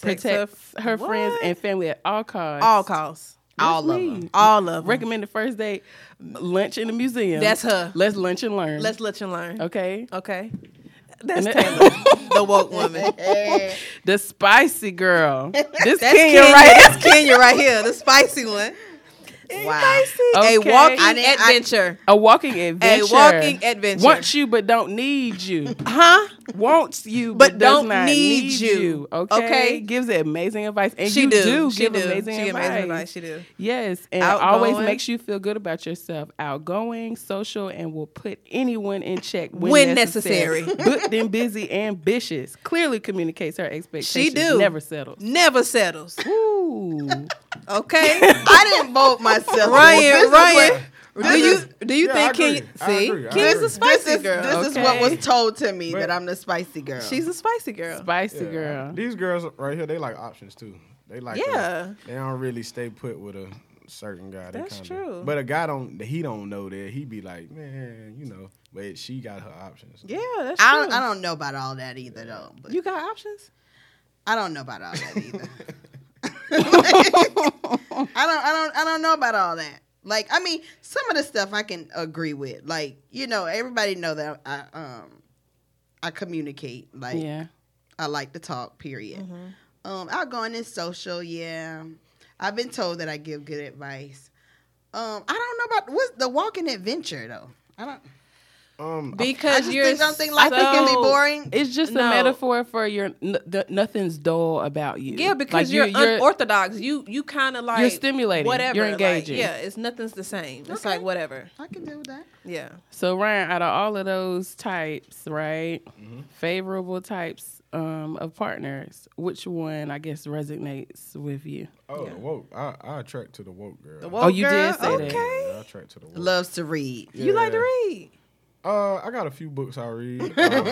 Protects Protects her, What? friends and family at all costs. All costs. All of them. All of them. Recommend the first date lunch in the museum. That's her. Let's lunch and learn. Let's lunch and learn. okay. Okay. That's And Taylor, the woke woman. The spicy girl. This That's Kenya Kenya, right That's Kenya right here, the spicy one. Wow. Okay. A walking I didn't- I- adventure. A walking adventure. A walking adventure. Wants you but don't need you. huh? Wants you but, But does don't not need need, you. you. Okay? Okay? Gives amazing advice. And She you do. do, She give do. amazing, She advice. amazing advice. She do. Yes, and always makes you feel good about yourself. Outgoing, social, and will put anyone in check when, When necessary. necessary. Booked and busy, ambitious. Clearly communicates her expectations. She do. Never settles. Never settles. Ooh. Okay. I didn't vote myself. Ryan, Ryan, what- do you do you Yeah, think agree. Kenya? I See, agree. I Kenya's agree. a spicy This is girl. this is what was told to me But- that I'm the spicy girl. She's a spicy girl. Spicy Yeah. girl. These girls right here, they like options too. They like Yeah. they don't really stay put with a certain guy. They That's kinda, true. But a guy don't he don't know that. He be like, man, you know. But she got her options. Yeah, that's I true. don't I don't know about all that either though. But You got options? I don't know about all that either. I don't I don't I don't know about all that. Like I mean, some of the stuff I can agree with. Like, you know, everybody know that I um I communicate. Like Yeah. I like to talk, period. Mm-hmm. Um outgoing and social, yeah. I've been told that I give good advice. Um, I don't know about what's the walking adventure though. I don't Um, Because I you're think don't think life is gonna be boring. It's just No. a metaphor for your n- the, nothing's dull about you. Yeah, because Like, you're, unorthodox. You you kind of like You're stimulating. Whatever. You're like, engaging. yeah, it's nothing's the same. It's Okay. like whatever. I can deal with that. Yeah. So Ryan, out of all of those types, right, Mm-hmm. favorable types um, of partners, which one I guess resonates with you? oh, the woke. I, I attract to the woke girl. The Oh, you girl? did say that. okay. Yeah, I attract to the woke. Loves to read. You like to read. Uh, I got a few books I read. Um,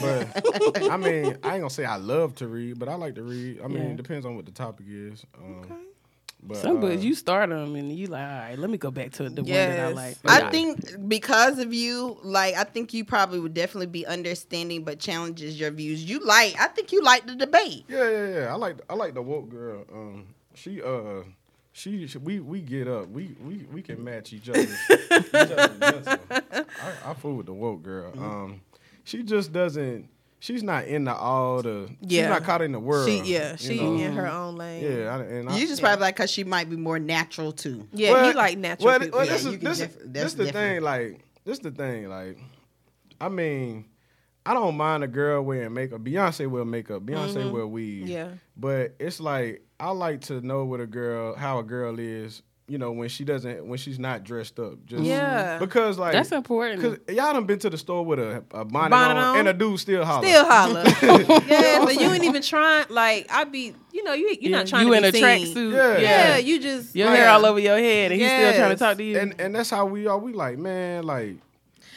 but I mean, I ain't gonna say I love to read, but I like to read. I mean, Yeah. it depends on what the topic is. Um, But, Some uh, books you start them and you like, all right, let me go back to the one that I Yes. like. I Yeah. think because of you, like I think you probably would definitely be understanding, but challenges your views. You like, I think you like the debate. Yeah, yeah, yeah. I like I like the woke girl. Um, she uh, she, she we we get up. We we we can match each other. each other's. I, I fool with the woke girl. Mm-hmm. Um, she just doesn't. She's not into all the. Yeah. She's not caught in the world. She yeah, she know? in her own lane. Yeah, I, and I, You just probably like because she might be more natural too. Yeah, Well, you like natural well, people. Well, this you is this, def- is- this the different. thing. Like this the thing. Like, I mean, I don't mind a girl wearing makeup. Beyonce wear makeup. Beyonce wear weave. Mm-hmm. Yeah. But it's like I like to know what a girl, how a girl is. You know, when she doesn't, when she's not dressed up. Just Yeah. Because like That's important. Cause y'all done been to the store with a, a bonnet, Bonnet on, on. and a dude still holler. Still holler. yeah, but you ain't even trying. Like I be, you know, you you're Yeah, not trying you to in be a tracksuit. Yeah. Yeah, you just Your like, hair all over your head and he's still trying to talk to you. and and that's how we are. We like, man, like.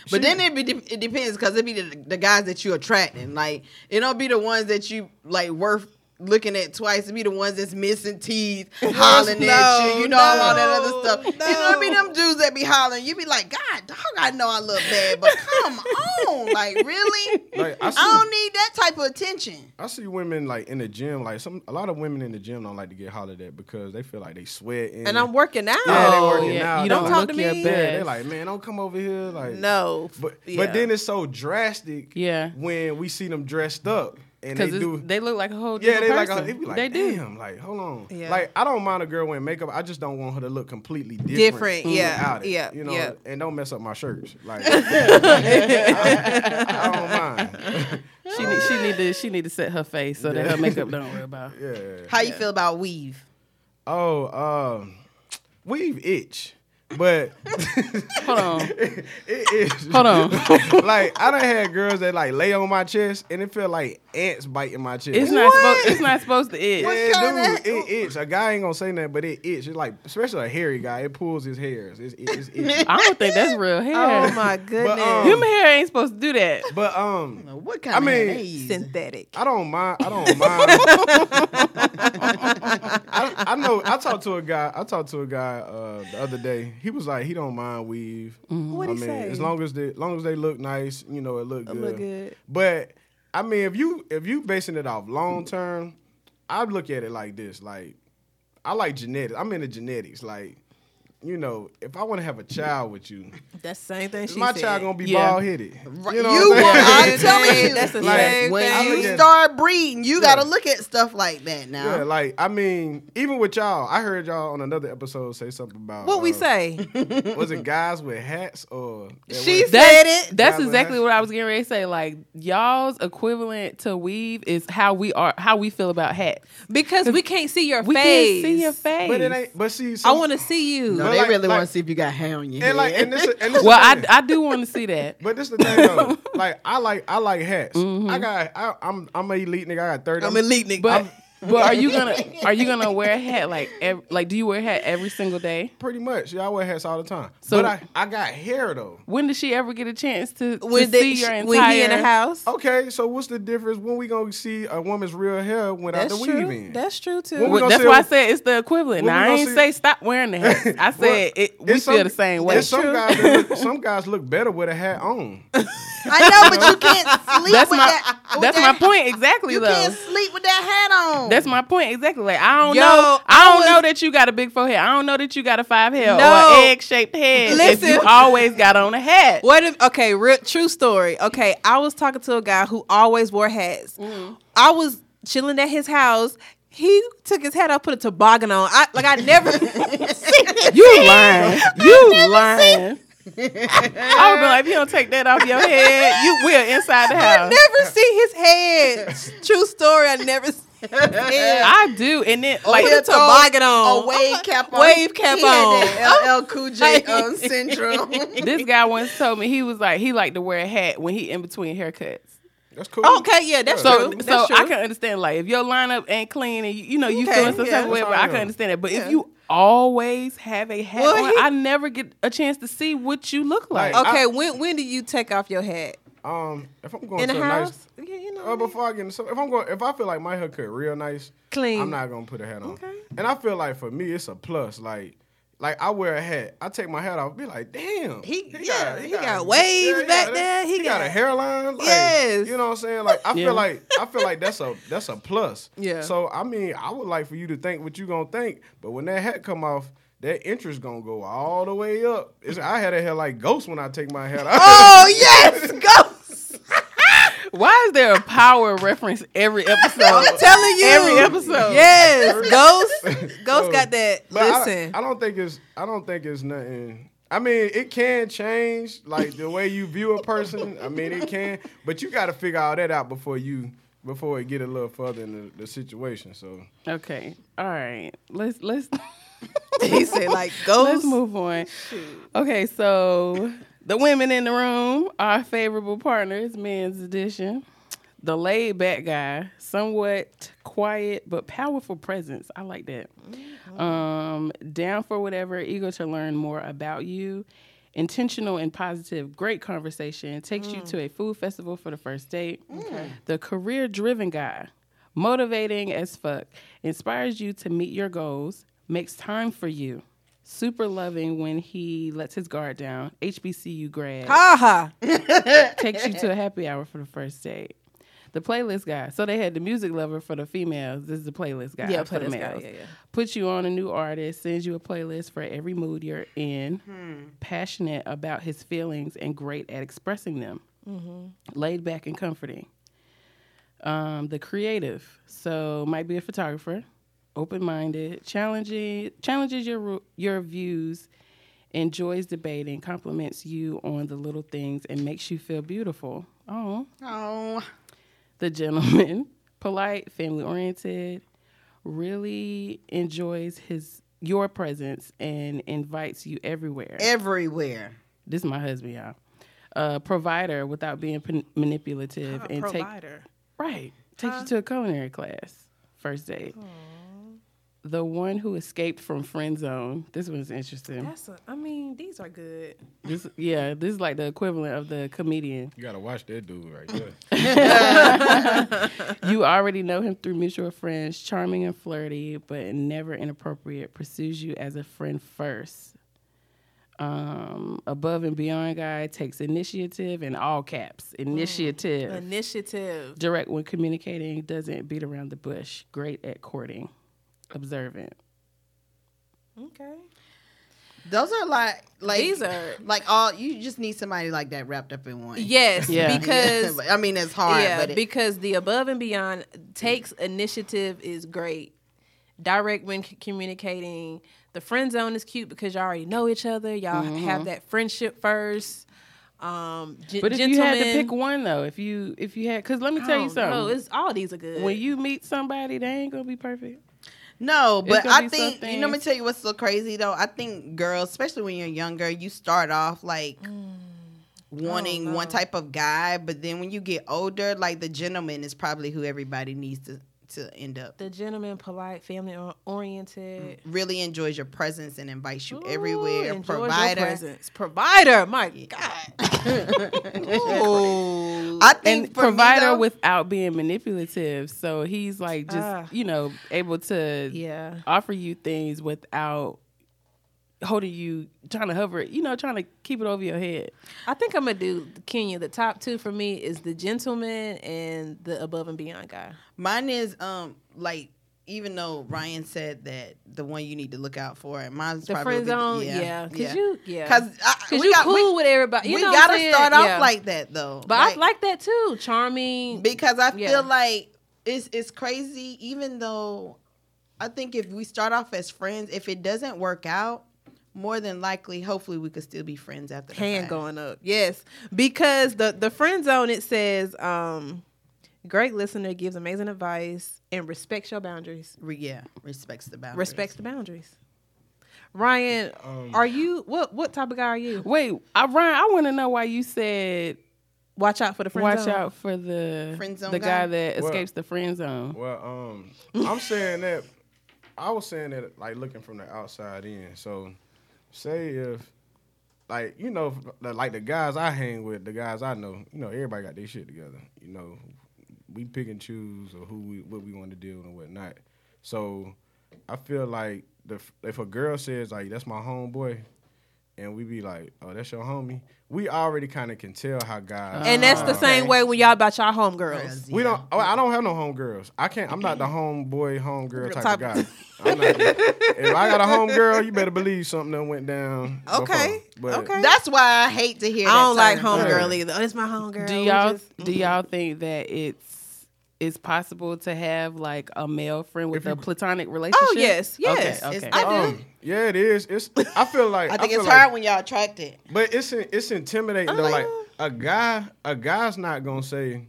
But then it, be, it depends because it be the, the guys that you attracting. Like it don't be the ones that you like worth looking at twice. It be the ones that's missing teeth, hollering No, at you. You know all that other no, stuff. You know what I mean? Them dudes that be hollering. You be like, God, dog, I know I look bad, but come on, like really? Like, I I don't need that type of attention. I see women like in the gym, like some a lot of women in the gym don't like to get hollered at because they feel like they sweat. And I'm working out. Yeah, they working yeah. out. You Don't don't, talk look to me. best. Yeah, they like, man, don't come over here. Like, No, But yeah. but then it's so drastic. Yeah. When we see them dressed up and they Because do. they look like a whole yeah, different they like, person. a, they be like, they do. damn, like, hold on. Yeah. Like, I don't mind a girl wearing makeup. I just don't want her to look completely different. Different, yeah, without it, yeah, You know, yeah. and don't mess up my shirts. Like, I, I don't mind. She need she need to she need to set her face so that her makeup don't worry about. yeah. How you feel about weave? Oh, um, weave itch. But Hold on. it is. Hold on. like I done had girls that like lay on my chest and it feel like ants biting my chest. It's not supposed. It's not supposed to itch. Yeah, kind dude, it itch. A guy ain't gonna say nothing, but it itch. It's like, especially a hairy guy, it pulls his hairs. It's, it's itchy. I don't think that's real hair. Oh my goodness. um, Human hair ain't supposed to do that. but um, What kind I of mean, hand they use? Synthetic. I don't mind. I don't mind. I, I know. I talked to a guy. I talked to a guy uh, the other day. He was like, he don't mind weave. What'd I he mean, say? as long as they, as long as they look nice, you know, it look good. look good. But I mean, if you if you basing it off long term, I look at it like this. Like, I like genetics. I'm into genetics. Like, you know, if I want to have a child with you, That's the same thing she my said. child gonna be Yeah. bald headed. You know, you what I'm want- saying? I'm telling you, That's the Like, same when thing. look you start breeding, you got to look at stuff like that now. Yeah, like I mean, even with y'all, I heard y'all on another episode say something about what we uh, say? Was it guys with hats or She was- said it. that's exactly what I was getting ready to say. Like y'all's equivalent to weave is how we are, how we feel about hats. Because we can't see your We face. can't see your face. But it ain't. But see, I want to see you. No, But they like- really like- want to see if you got hair on your and like, head. and this, and this Well, I. I do want to see that. But this is the thing though. like I like I like hats. Mm-hmm. I got I, I'm I'm an elite nigga. I got thirty. I'm elite nigga. But but are you gonna are you gonna wear a hat like ev- like do you wear a hat every single day? pretty much. Yeah, I wear hats all the time. So- but I, I got hair though. When does she ever get a chance to, to when, they, see your entire? when he in the house. Okay, so what's the difference when we gonna see a woman's real hair without That's the true. weave in? That's true too. When we Well, that's why a- I said it's the equivalent. Now I gonna ain't see- say stop wearing the hat. I said it. We It's feel some- the same way. it's some guys look, some guys look better with a hat on. I know, but you can't sleep That's with my that. with that's that- my point exactly You though. can't sleep with that hat on. That's my point exactly. Like I don't Yo, know. I I don't was- know that you got a big forehead. I don't know that you got a five head No. or egg shaped head. if you always got on a hat. What if okay, real, true story. Okay, I was talking to a guy who always wore hats. Mm-hmm. I was chilling at his house. He took his hat off, put a toboggan on. I like I never seen. You lying. You lying. I would be like, if you don't take that off your head, you will inside the house. I never see his head. True story. I never see his head. I do, and then Like like put a toboggan on. a wave cap on. Wave cap He had on. that LL Cool J um, syndrome. this guy once told me he was like he liked to wear a hat when he in between haircuts. That's cool. Okay, yeah, that's So, true. so true. I can understand like if your lineup ain't clean and you, you know you Okay, feeling some yeah. type of way, but I fine. can understand it. But Yeah. if you always have a hat Well, on, he- I never get a chance to see what you look like. Like, Okay, I- when when do you take off your hat? Um, if I'm going In to a house? nice, yeah, you know. uh, before I get in, some, if I'm going, if I feel like my haircut real nice, Clean. I'm not gonna put a hat on. Okay. And I feel like for me, it's a plus. Like, like I wear a hat, I take my hat off, be like, damn, He- yeah, he got waves back that- there, he He, got, got- a hairline. Like, Yes. you know what I'm saying? Like, I Yeah. feel like I feel like that's a that's a plus. Yeah. So I mean, I would like for you to think what you gonna think, but when that hat come off. That interest gonna go all the way up. It's, I had a hair like ghost when I take my hat off. Oh yes, ghost. Why is there a power reference every episode? I'm telling you, Every episode. Yes, ghost. Ghost So, got that. But I- Listen, I, don't think it's I don't think it's nothing. I mean, it can change like the way you view a person. I mean, it can, but you got to figure all that out before you before it get a little further in the, the situation. So Okay. All right. Let's let's he said like let's move on. Okay, so the women in the room are favorable partners, men's edition. The laid back guy, somewhat quiet but powerful presence. I like that. Mm-hmm. Um, down for whatever, eager to learn more about you. Intentional and positive, great conversation. Takes you mm. to a food festival for the first date. Mm. The career driven guy, motivating as fuck, inspires you to meet your goals, makes time for you. Super loving when he lets his guard down. HBCU grad Ha takes you to a happy hour for the first date. The playlist guy. So they had the music lover for the females. This is the playlist guy Yeah, for the playlist guy, males. yeah, yeah. Puts you on a new artist, sends you a playlist for every mood you're in. Passionate about his feelings and great at expressing them. Laid back and comforting. Um, the creative. So might be a photographer. Open minded. Challenging challenges your your views enjoys debating, compliments you on the little things, and makes you feel beautiful. Oh, Oh, the gentleman, polite, family oriented, really enjoys his your presence and invites you everywhere. Everywhere. this is my husband, y'all. Uh, provider without being pan- manipulative and take provider. right takes you to a culinary class. First date. The one who escaped from friend zone. This one's interesting. That's a. I mean, these are good. This, yeah, this is like the equivalent of the comedian. You gotta watch that dude right there. You already know him through mutual friends, charming and flirty, but never inappropriate. Pursues you as a friend first. Um, above and beyond guy takes initiative in all caps. Initiative. Initiative. Direct when communicating, doesn't beat around the bush. Great at courting. Observant. Okay. Those are like like These are- like all you just need somebody like that wrapped up in one. Yes, Yeah. because I mean it's hard, yeah, but it, because the above and beyond takes initiative is great. Direct when c- communicating. The friend zone is cute because y'all already know each other. Y'all have that friendship first. Um, gen- But if you had to pick one though, if you if you had, because let me tell you something. know, it's all these are good. when you meet somebody, they ain't gonna be perfect. No, but I think you know. Let me tell you what's so crazy though. I think girls, especially when you're younger, you start off like wanting Oh, one no. type of guy, but then when you get older, like the gentleman is probably who everybody needs to to end up. the gentleman, polite, family oriented. Really enjoys your presence and invites you Ooh, everywhere. enjoys your Provider. presence. Provider. My God. Ooh. I think and for me, provider though- without being manipulative. So he's like just Ah. you know able to yeah. offer you things without holding you, trying to hover, it, you know, trying to keep it over your head. I think I'm gonna do Kenya. The top two for me is the gentleman and the above and beyond guy. Mine is um like even though Ryan said that the one you need to look out for, and mine's The probably friend the- zone, yeah, cause yeah. you, yeah, Cause, I, cause we you got, cool we, with everybody. You we know what I'm gotta start off Yeah. like that though. But I like that too. Charming. because I feel like it's it's crazy. Even though I think if we start off as friends, if it doesn't work out, more than likely, hopefully, we could still be friends after the hand fact. going up. Yes, because the the friend zone it says, um, great listener gives amazing advice and respects your boundaries. Re- yeah, respects the boundaries. Respects the boundaries. Ryan, Um, are you what what type of guy are you? Wait, I, Ryan, I want to know why you said Watch out for the friend watch zone. out for the Friend zone the guy? guy, that Well- escapes the friend zone. Well, um, I'm saying that I was saying that like looking from the outside in. So, say if like you know like the guys I hang with, the guys I know, you know everybody got their shit together. You know, we pick and choose or who we what we want to deal and whatnot. So, I feel like the if a girl says like that's my homeboy. And we be like, oh, that's your homie. We already kind of can tell how guys. and that's the are. same way when y'all about y'all homegirls. Girls, We don't. oh, I don't have no homegirls. I can't. I'm not the homeboy, homegirl type, Type- of guy. I'm not, if I got a homegirl, you better believe something done went down. Okay, before. But okay. That's why I hate to hear. I don't that like term. homegirl either. Oh, it's my homegirl. do We y'all just- do y'all think that it's it's possible to have like a male friend with you- a platonic relationship? Oh yes, yes. Okay, It's okay. different. Um, yeah, it is. It's. I feel like. I think feel it's like- hard when y'all attracted. But it's it's intimidating though. Like a guy, a guy's not gonna say,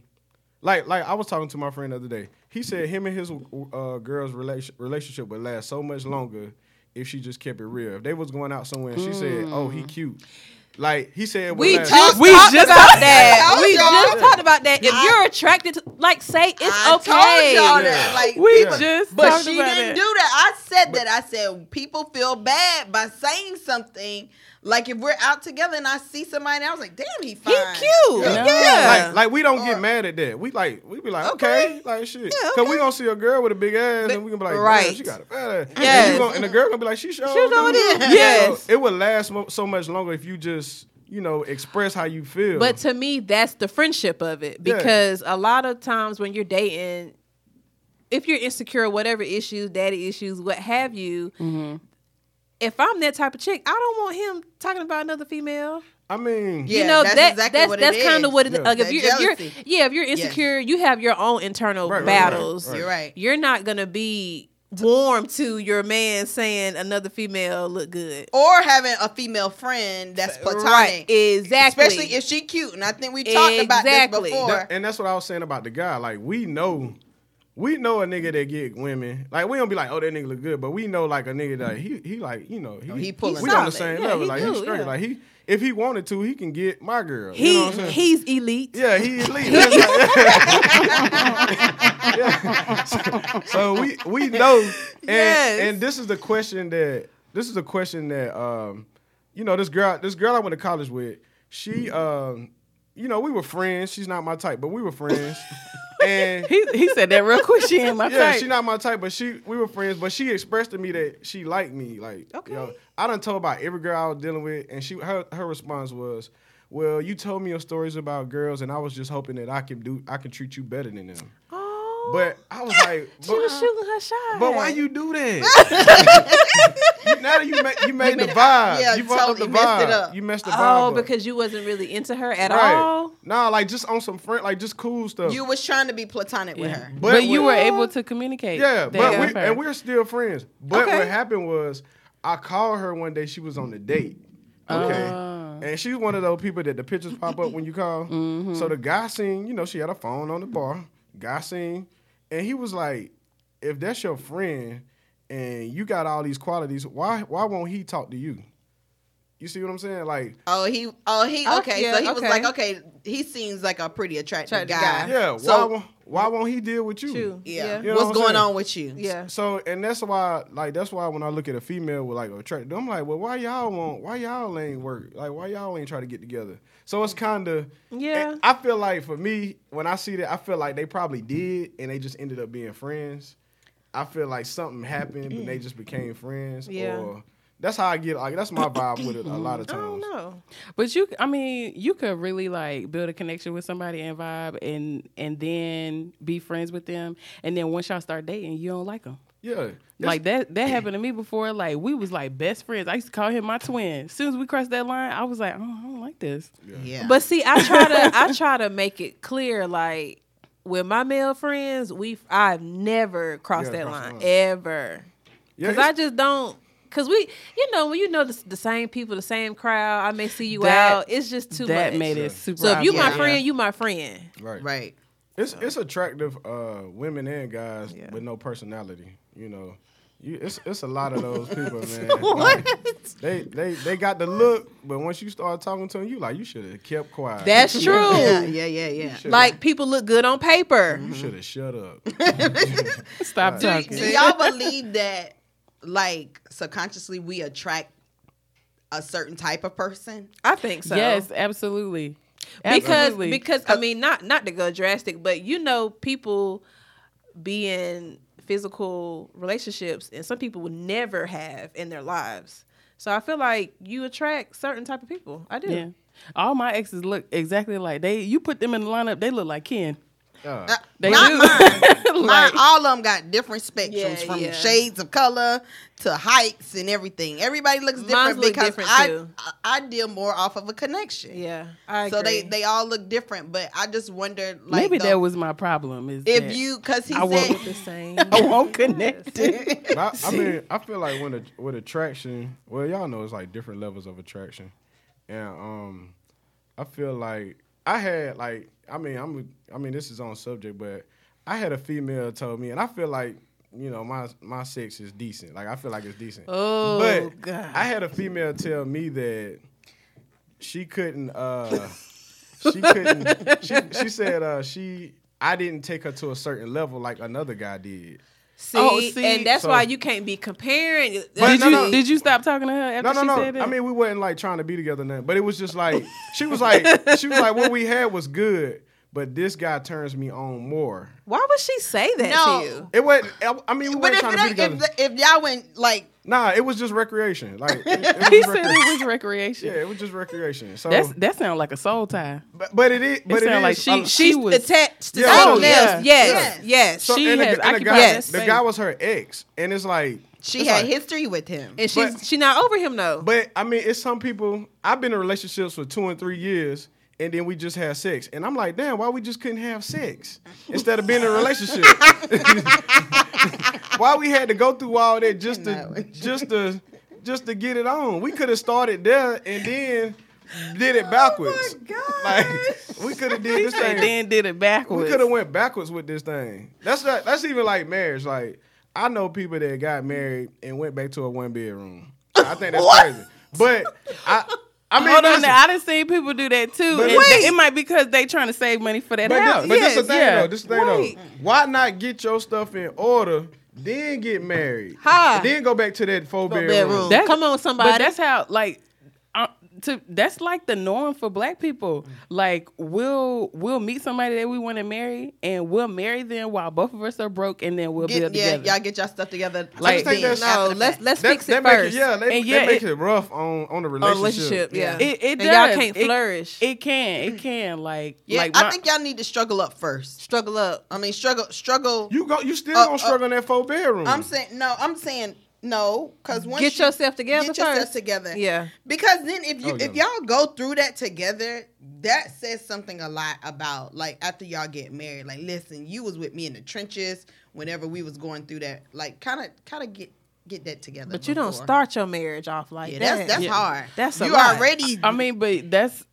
like like I was talking to my friend the other day. He said him and his uh, girl's relation, relationship would last so much longer if she just kept it real. If they was going out somewhere and she said, "Oh, he cute," like he said, We last- just We talked just about talked that. about We that. just talked about that. If I- you're attracted to, like, say it's I okay. told y'all Yeah. that. Like We people- just but talked she about didn't it. do that. I said that. I said people feel bad by saying something. Like if we're out together and I see somebody, and I was like, "Damn, he He cute. Yeah. Yeah. Like, like we don't Or- get mad at that. We like we be like, okay, like shit. Cause we gonna see a girl with a big ass and we gonna be like, Right. right. she got a fat ass. Yes. And, gonna, and the girl gonna be like, she sure. She know it is. Yeah. Yes. So it would last mo- so much longer if you just, you know, express how you feel. But to me, that's the friendship of it Yeah. because a lot of times when you're dating, if you're insecure, whatever issues, daddy issues, what have you, Mm-hmm. If I'm that type of chick, I don't want him talking about another female. I mean, Yeah, you know that's that exactly that's what it that's kind of what it Yeah. like if That you if you're jealousy. yeah if you're insecure you have your own internal Right, right, right, battles right. You're right. you're not gonna be warm to your man saying another female look good Or having a female friend that's platonic. right exactly Especially if she cute. And I think we talked about this before. that- and that's what I was saying about the guy. Like we know we know a nigga that get women. Like we don't be like, oh, that nigga look good, but we know like a nigga that he he like you know he, Oh, he pulling we on the solid. same Yeah, level. he like do, he's straight. yeah. Like he if he wanted to, he can get my girl. He you know what I'm saying? he's elite. Yeah, he elite. Yeah. So, so we we know, and, Yes. and this is the question that this is the question that um, you know, this girl this girl I went to college with, she um, you know, we were friends. She's not my type, but we were friends. and He he said that real quick. She ain't my yeah, type. Yeah, she not my type, but she we were friends. But she expressed to me that she liked me. Like, Okay. you know, I done told about every girl I was dealing with, and she her her response was, "Well, you told me your stories about girls, and I was just hoping that I can do I can treat you better than them." Oh, But I was like, she was shooting her shot. but why you do that? You- now that you made you made the made it- vibe, yeah, you fucked up the totally messed it vibe. up. You messed the vibe. Oh, up. because you wasn't really into her at right. all. Nah, like just on some friend, like just cool stuff. You was trying to be platonic with her. But, But you when- were able to communicate. Yeah, but we, and we're still friends. But Okay. what happened was, I called her one day. She was on the date. Okay, Oh. and she's one of those people that the pictures pop up when you call. Mm-hmm. So the guy seen, you know, she had a phone on the bar. Guy seen, and he was like, "If that's your friend, and you got all these qualities, why why won't he talk to you?" You see what I'm saying? Like, Oh, he. Oh, he. Okay, yeah, so he was like, okay, he seems like a pretty attractive Attractive guy. guy. yeah, So- why won't why won't he deal with you? True. Yeah. Yeah. You know What's what going saying? on with you? Yeah. So and that's why like that's why when I look at a female with like attractive, I'm like, well, why y'all want why y'all ain't work? Like why y'all ain't try to get together? So it's kind of Yeah. Eh, I feel like for me when I see that, I feel like they probably did and they just ended up being friends. I feel like something happened and they mm. just became friends. Yeah. Or that's how I get like that's my vibe with it a lot of times. I don't know. But you, I mean, you could really like build a connection with somebody and vibe, and and then be friends with them, and then once y'all start dating, you don't like them. Yeah. Like that, that happened to me before. Like we was like best friends. I used to call him my twin. As soon as we crossed that line, I was like, oh, I don't like this. Yeah. But see, I try to I try to make it clear, like with my male friends, we I've never crossed Yeah, that crossed line line. ever. yeah, Cause I just don't. Cause we, you know, when you know the, the same people, the same crowd, I may see you That- out. It's just too that much. made it super. so if you my Yeah. friend, you my friend. right. right. It's it's attractive uh, women and guys Yeah. with no personality. You know, you, it's it's a lot of those people, man. What? Like, they they they got the look, but once you start talking to them, you like you should have kept quiet. That's true. Yeah, yeah, yeah, yeah. Like people look good on paper. you should have shut up. stop Do, talking. do y'all believe that, like, subconsciously we attract a certain type of person? I think so. Yes, absolutely. because Absolutely. because I mean not not to go drastic, but you know people being physical relationships and some people would never have in their lives. So I feel like you attract certain type of people. I do. yeah, all my exes look exactly like they. You put them in the lineup, they look like Ken. Uh, They not do. mine. mine. All of them got different spectrums Yeah, from yeah. shades of color to heights and everything. Everybody looks different look because different, I. I I deal more off of a connection. Yeah. I So they agree. they all look different, but I just wonder like Maybe the- that was my problem. Is if that you because he I won't said the same. I won't connect. but I, I mean, I feel like when a, with attraction, well, y'all know it's like different levels of attraction, and um, I feel like I had like I mean I'm I mean this is on subject, but I had a female told me, and I feel like you know my my sex is decent. Like I feel like it's decent. Oh but God. I had a female tell me that she couldn't. uh She couldn't. she she said uh she I didn't take her to a certain level like another guy did. Oh, see, Oh, see, and that's so- why you can't be comparing. But Did no, you no. did you stop talking to her after No, no, she no. said that? I mean, we wasn't like trying to be together, then, But it was just like she was like she was like what we had was good, but this guy turns me on more. Why would she say that No. to you? It wasn't. I mean, we but weren't if, trying it to be together. if, if y'all went like nah, it was just recreation. Like it, it he just said it was recreation. yeah, it was just recreation. So, That's that sounds like a soul tie. but, but it is. But it, sound is. like she- um, she She's was- attached to Yeah. something Oh, else. yeah. Yes, Yes. yes. so, she and the, and the guy, that the guy was her ex, and it's like she it's had like- history with him. and she's but- she not over him though. But I mean, it's some people. I've been in relationships for two and three years, and then we just had sex, and I'm like, damn, why we just couldn't have sex instead of being in a relationship? why we had to go through all that just to just to just to get it on? We could have started there, and then did it backwards. Oh my God. Like we could have did He this said thing. then did it backwards. We could have went backwards with this thing. That's not, that's even like marriage. Like I know people that got married and went back to a one bedroom. I think that's What? crazy. But I I mean Hold on, listen, now, I done seen people do that too. But and wait. th- it might be because they trying to save money for that but, house. this, but this the thing yeah. though. This the thing Wait. though. Why not get your stuff in order, then get married, Hi. then go back to that four bedroom? bedroom. That's- Come on, somebody. But that's how like to that's like the norm for black people. Like we'll we'll meet somebody that we want to marry and we'll marry them while both of us are broke and then we'll be together. Get, build yeah, together. y'all get y'all stuff together. I just think then, that's- no, let's let's That, fix it first. it, yeah, they, And they yeah, make it- it, rough on on the relationship. relationship, yeah. It, it and does. y'all can't flourish. It can. It can. Like Yeah, like I think y'all need to struggle up first. Struggle up. I mean, struggle, struggle. You go, you still Uh, gonna uh, struggle in that four bedroom. I'm saying no. I'm saying no, because once Get you yourself together get yourself first. together. Yeah. Because then if you Oh, if y'all go through that together, that says something a lot about like after y'all get married. Like, listen, you was with me in the trenches whenever we was going through that. Like, kind of kind of get get that together. But you don't start your marriage off like Yeah, that. that's that's Yeah. hard. That's a you lot. already. I mean, but that's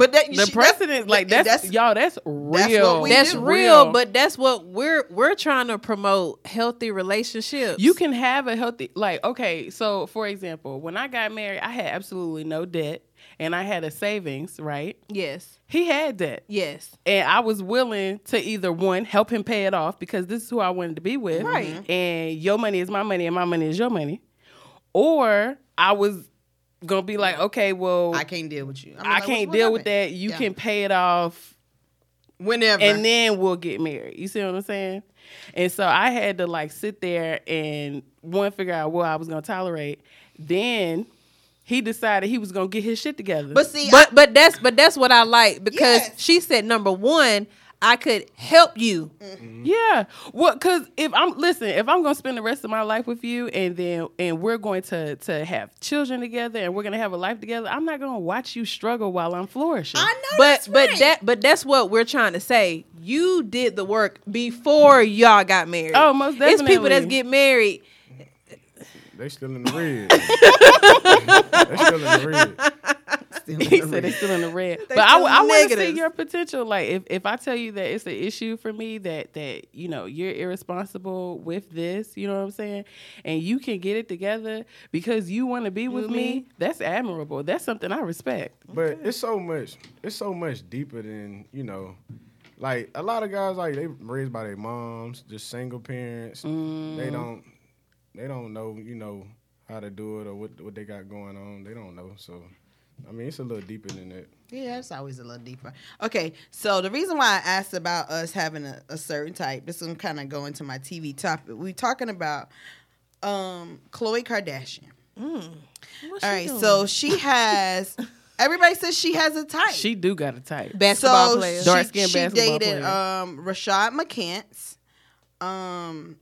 but that the she- precedent. Like that's, y'all. That's real. we That's do. real, but that's what we're we're trying to promote healthy relationships. You can have a healthy, like, okay, so for example, when I got married, I had absolutely no debt and I had a savings, right? Yes. He had debt. Yes. And I was willing to either one, help him pay it off because this is who I wanted to be with. Right. And your money is my money and my money is your money. Or I was gonna be like, okay, well, I can't deal with you. I, mean, I like, can't deal with that. You Yeah. can pay it off whenever. and then we'll get married. You see what I'm saying? And so I had to like sit there and one figure out what I was gonna tolerate. Then he decided he was gonna get his shit together. but see, But but that's but that's what I like because Yes. she said number one, I could help you. yeah, well, cause if I'm listen, if I'm gonna spend the rest of my life with you, and then and we're going to to have children together, and we're gonna have a life together, I'm not gonna watch you struggle while I'm flourishing. I, I know But that's but right. that but that's what we're trying to say. You did the work before y'all got married. Oh, most definitely. It's people that get married. They still in the red. they still in the red. He said it's still in the red. But I, still want to see your potential. Like if, if I tell you that it's an issue for me that that you know you're irresponsible with this, you know what I'm saying, and you can get it together because you want to be with With me, me? that's admirable. That's something I respect. But it's so much. It's so much deeper than you know. Like a lot of guys, like they raised by their moms, just single parents. Mm. They don't. They don't know. You know how to do it or what what they got going on. They don't know. So, I mean, it's a little deeper than that. Yeah, it's always a little deeper. Okay, so the reason why I asked about us having a, a certain type, this is kind of going to my TV topic. We're talking about um Khloe Kardashian. What's All she right, doing? so she has. everybody says she has a type. She do got a type. basketball so players. She, Dark-skinned she basketball dated player. um Rashad McCants. Um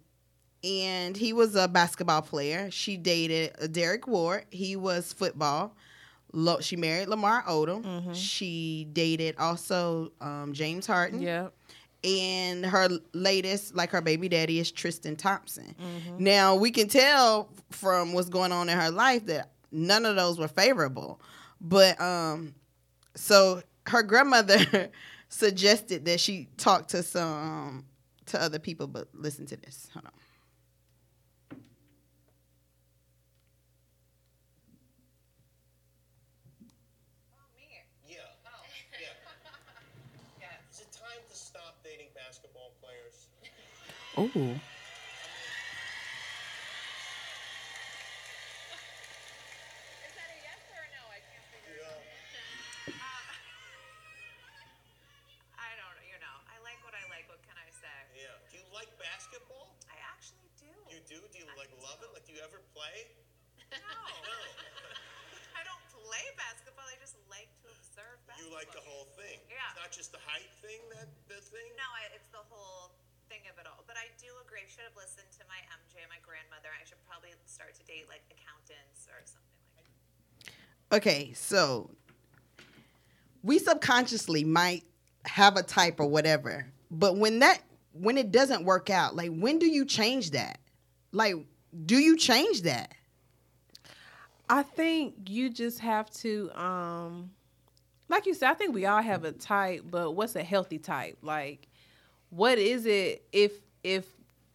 and he was a basketball player. She dated uh, Derek Ward. He was football. Lo- she married Lamar Odom. Mm-hmm. She dated also um, James Harden. yeah. And her latest, like her baby daddy, is Tristan Thompson. Mm-hmm. Now we can tell from what's going on in her life that none of those were favorable. But um, so her grandmother suggested that she talk to some um, to other people. But listen to this. Hold on. Yeah. Yeah. yeah. Is it time to stop dating basketball players? Ooh. Is that a yes or a no? I can't figure it out. I don't know. You know, I like what I like. What can I say? Yeah. Do you like basketball? I actually do. You do? Do you like love it? Like, do you ever play? No. No. I don't play basketball. I just like to observe basketball. You Um. I don't. You know. I like what I like, what can I say? Yeah. Do you like basketball? I actually do. You do? Do you like love it? Like do you ever play? No. I don't play basketball, I just like to observe basketball. You like the whole thing. Yeah. It's not just the height thing that the thing. No, I, it's the whole thing of it all. But I do agree. I should have listened to my MJ, my grandmother. I should probably start to date like accountants or something like that. Okay, so we subconsciously might have a type or whatever, but when that when it doesn't work out, like when do you change that? Like, do you change that? I think you just have to um like you said, I think we all have a type, but what's a healthy type? Like, what is it if if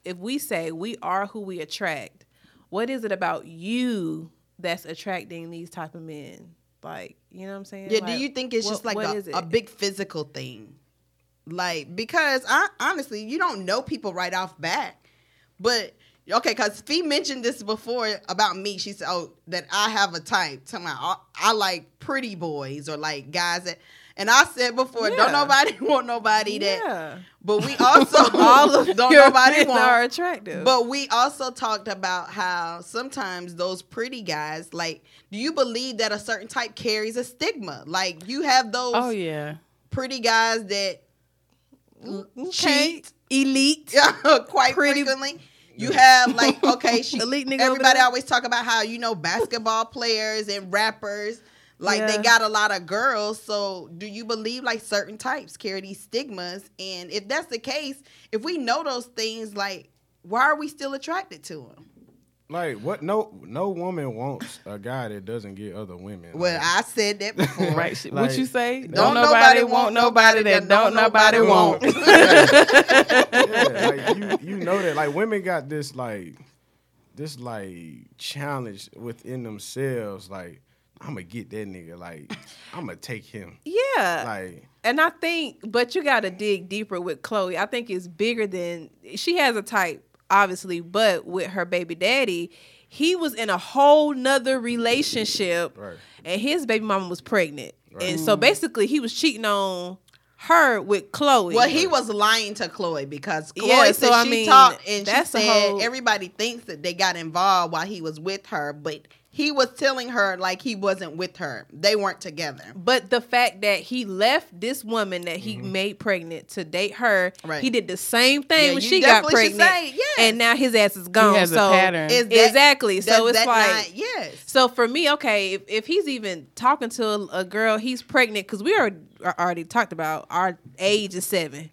if we say we are who we attract? What is it about you that's attracting these type of men? Like, you know what I'm saying? Yeah, Like, do you think it's just like a, a big physical thing? Like because I honestly, you don't know people right off bat, but okay, because Fee mentioned this before about me. She said, "Oh, that I have a type. Talking about I, I like pretty boys or like guys that." And I said before, Yeah. don't nobody want nobody that. yeah. But we also all of don't your nobody want. are attractive. But we also talked about how sometimes those pretty guys, like, do you believe that a certain type carries a stigma? Like, you have those Oh yeah. pretty guys that mm, Okay. cheat elite. quite Pretty- frequently. You have like okay, she, Elite nigga everybody always talk about how you know basketball players and rappers like Yeah. they got a lot of girls. So do you believe like certain types carry these stigmas? And if that's the case, if we know those things, like why are we still attracted to them? Like what? No, no woman wants a guy that doesn't get other women. Well, Like, I said that before. Right. Like- what you say? Don't, Don't nobody, nobody want want nobody nobody that that don't don't nobody nobody want. yeah, like you, you know that like women got this like this like challenge within themselves. Like I'm gonna get that nigga. Like I'm gonna take him. Yeah. Like And I think, but you got to dig deeper with Khloe. I think it's bigger than she has a type, obviously, but with her baby daddy, he was in a whole nother relationship, Right. and his baby mama was pregnant, Right. and so basically he was cheating on her with Khloe. Well, he was lying to Khloe because Khloe Yeah, said so, I she mean, talked and she said whole- everybody thinks that they got involved while he was with her, but he was telling her like he wasn't with her. They weren't together. But the fact that he left this woman that he made pregnant to date her, Mm-hmm. Right. he did the same thing Yeah, when she got pregnant, say, yes. and now his ass is gone. has a so pattern. Is that- exactly. so it's that like not- yes. So for me, okay, if, if he's even talking to a, a girl, he's pregnant because we are already talked about our age is 7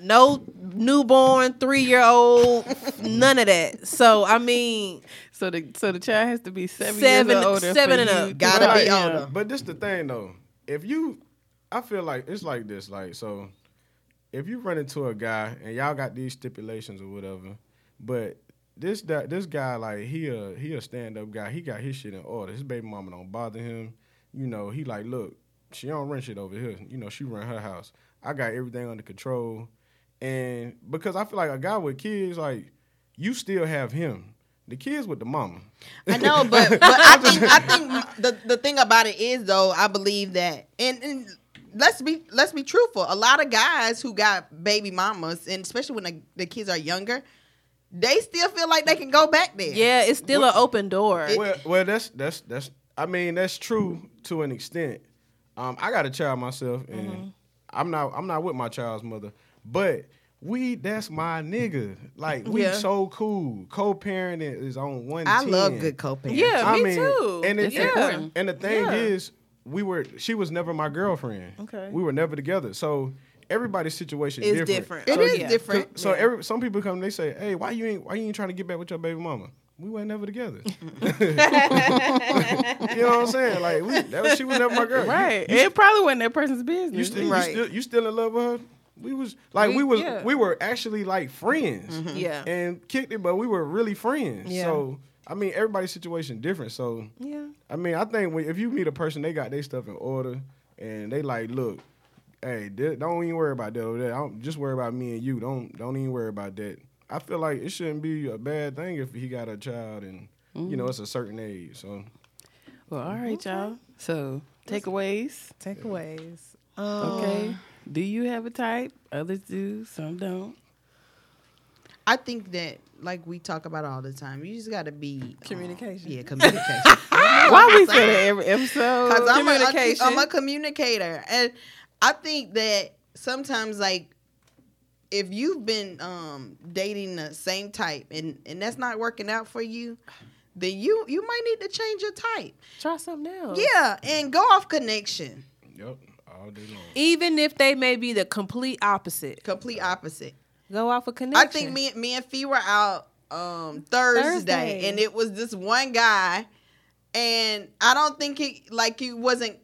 No newborn, three year old, none of that. So I mean, So the so the child has to be seven, Seven- years older. seven for and you up. Gotta start be him. older. But this the thing though. If you, I feel like it's like this. Like so, if you run into a guy and y'all got these stipulations or whatever, but this that this guy like he a he a stand up guy. He got his shit in order. His baby mama don't bother him. You know he like look. She don't run shit over here. You know she run her house. I got everything under control. And because I feel like a guy with kids, like you still have him. The kids with the mama. I know, but but I think I think the the thing about it is though, I believe that and, and let's be let's be truthful. A lot of guys who got baby mamas, and especially when the, the kids are younger, they still feel like they can go back there. yeah, it's still an open door. well, well, that's that's that's. I mean, that's true to an extent. Um, I got a child myself, and Mm-hmm. I'm not I'm not with my child's mother, but we that's my nigga. Like we Yeah. so cool. Co-parenting is on one. I love good co-parenting. Yeah, I me mean, too. And, It's and- important. and the thing Yeah. is, we were she was never my girlfriend. Okay. we were never together. So everybody's situation is different. It So, is yeah. different. So every some people come, they say, "Hey, why you ain't why you ain't trying to get back with your baby mama? We weren't never together." you know what I'm saying? Like we, that was, she was never my girl. You- Right. You, it probably wasn't that person's business. you, still, Right. you still you still in love with her? We was like we, We- was yeah. we were actually like friends. Mm-hmm. Yeah. And kicked it, but we were really friends. Yeah. So I mean, everybody's situation different. So yeah. I mean, I think when, if you meet a person, they got their stuff in order, and they like, look, hey, th- don't even worry about that over there. Don't, just worry about me and you. Don't don't even worry about that. I feel like it shouldn't be a bad thing if he got a child and you know mm-hmm. it's a certain age. So Well, all right, y'all. So takeaways. Takeaways. Okay. Um, Do you have a type? Others do. Some don't. I think that like we talk about all the time, you just got to be um, Communication. yeah, communication. Why we say that every episode? Because I'm a, Communication. I'm a communicator, and I think that sometimes, like, if you've been um, dating the same type and and that's not working out for you, then you you might need to change your type. Try something else. Yeah, and go off connection. yep, all day long. Even if they may be the complete opposite, Complete opposite. go off a connection. I think me me and Fee were out um Thursday, Thursday. and it was this one guy, and I don't think he like he wasn't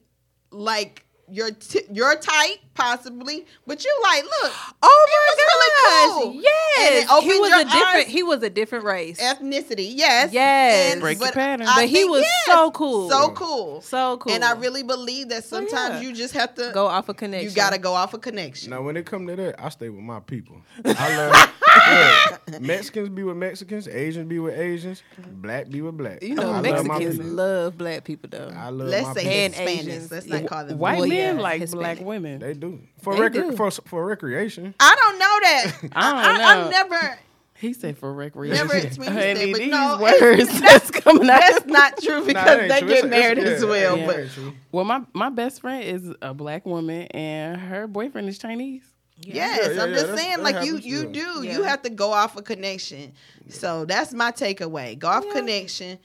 like your t- your type possibly, but you like, look, Oh He was really cool. Yes, And it opened he was a different. eyes. He was a different race. ethnicity, yes, Yes. And- Break your but pattern. I But he think, was yes, so cool. so cool, so cool. And I really believe that sometimes yeah. you just have to go off a connection. You got to go off a connection. Now, when it come to that, I stay with my people. I love yeah, Mexicans be with Mexicans, Asians be with Asians, black be with black. You know, I Mexicans people. love black people though. I love Let's my say people. And Hispanics. Asians. Let's not call them White Well, men yeah, like Hispanic. black women. They do for They recre- do. for for recreation. I don't know that. I don't I, know. have never. He said for recreation. Never experienced And that, but these no, words that's coming out. That's not true because that ain't they true. get It's- it's- married as yeah, well. yeah, But. Well, my my best friend is a black woman, and her boyfriend is Chinese. Yes, Yeah, yeah, I'm yeah, just that's- saying, that like you, you do. Yeah. You have to go off a connection. So that's my takeaway. Go off connection,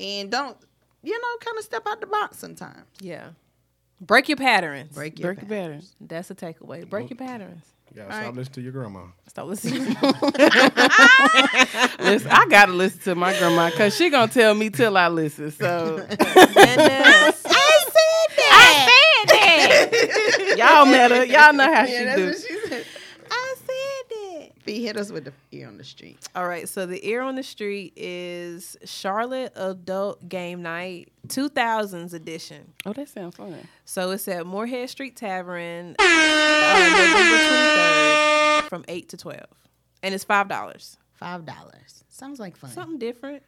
and don't, you know, kind of step out the box sometimes. Yeah, break your patterns. Break your Break your back. pattern. That's a takeaway. Break your patterns. You gotta stop Alright. listening to your grandma. Stop listening. Listen, I gotta listen to my grandma because she gonna tell me till I listen. So Goodness. y'all met her. Y'all know how Yeah, she that's do. what she said. I said that. Be hit us with the ear on the street. All right, so the ear on the street is Charlotte Adult Game Night 2000s edition. Oh, that sounds fun. So it's at Morehead Street Tavern uh, November 23rd from 8 to 12. And it's $5. Five dollars. Sounds like fun. Something different,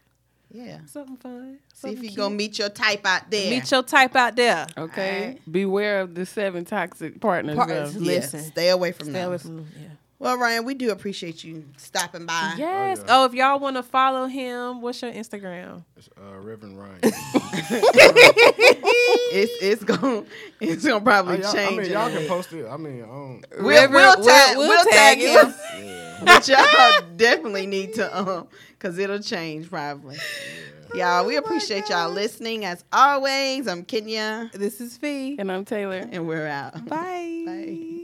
Yeah. something fun. See if you cute. gonna meet your type out there. Meet your type out there. Okay, Alright. beware of the seven toxic partners. Partners. though. Yes, Listen. Stay away from Stay away from them. Yeah. Well, Ryan, we do appreciate you stopping by. Yes. yeah. Oh, if y'all want to follow him, what's your Instagram? It's, uh, Reverend Ryan. It's it's gonna it's gonna probably Oh, change. I mean, y'all can post it. I mean, I don't. We'll, Reverend- we'll, we'll- tag, we'll we'll tag tag him. but y'all definitely need to um because it'll change probably. Y'all, we appreciate y'all listening as always. I'm Kenya This is Fee. And I'm Taylor. and we're out. Bye. Bye.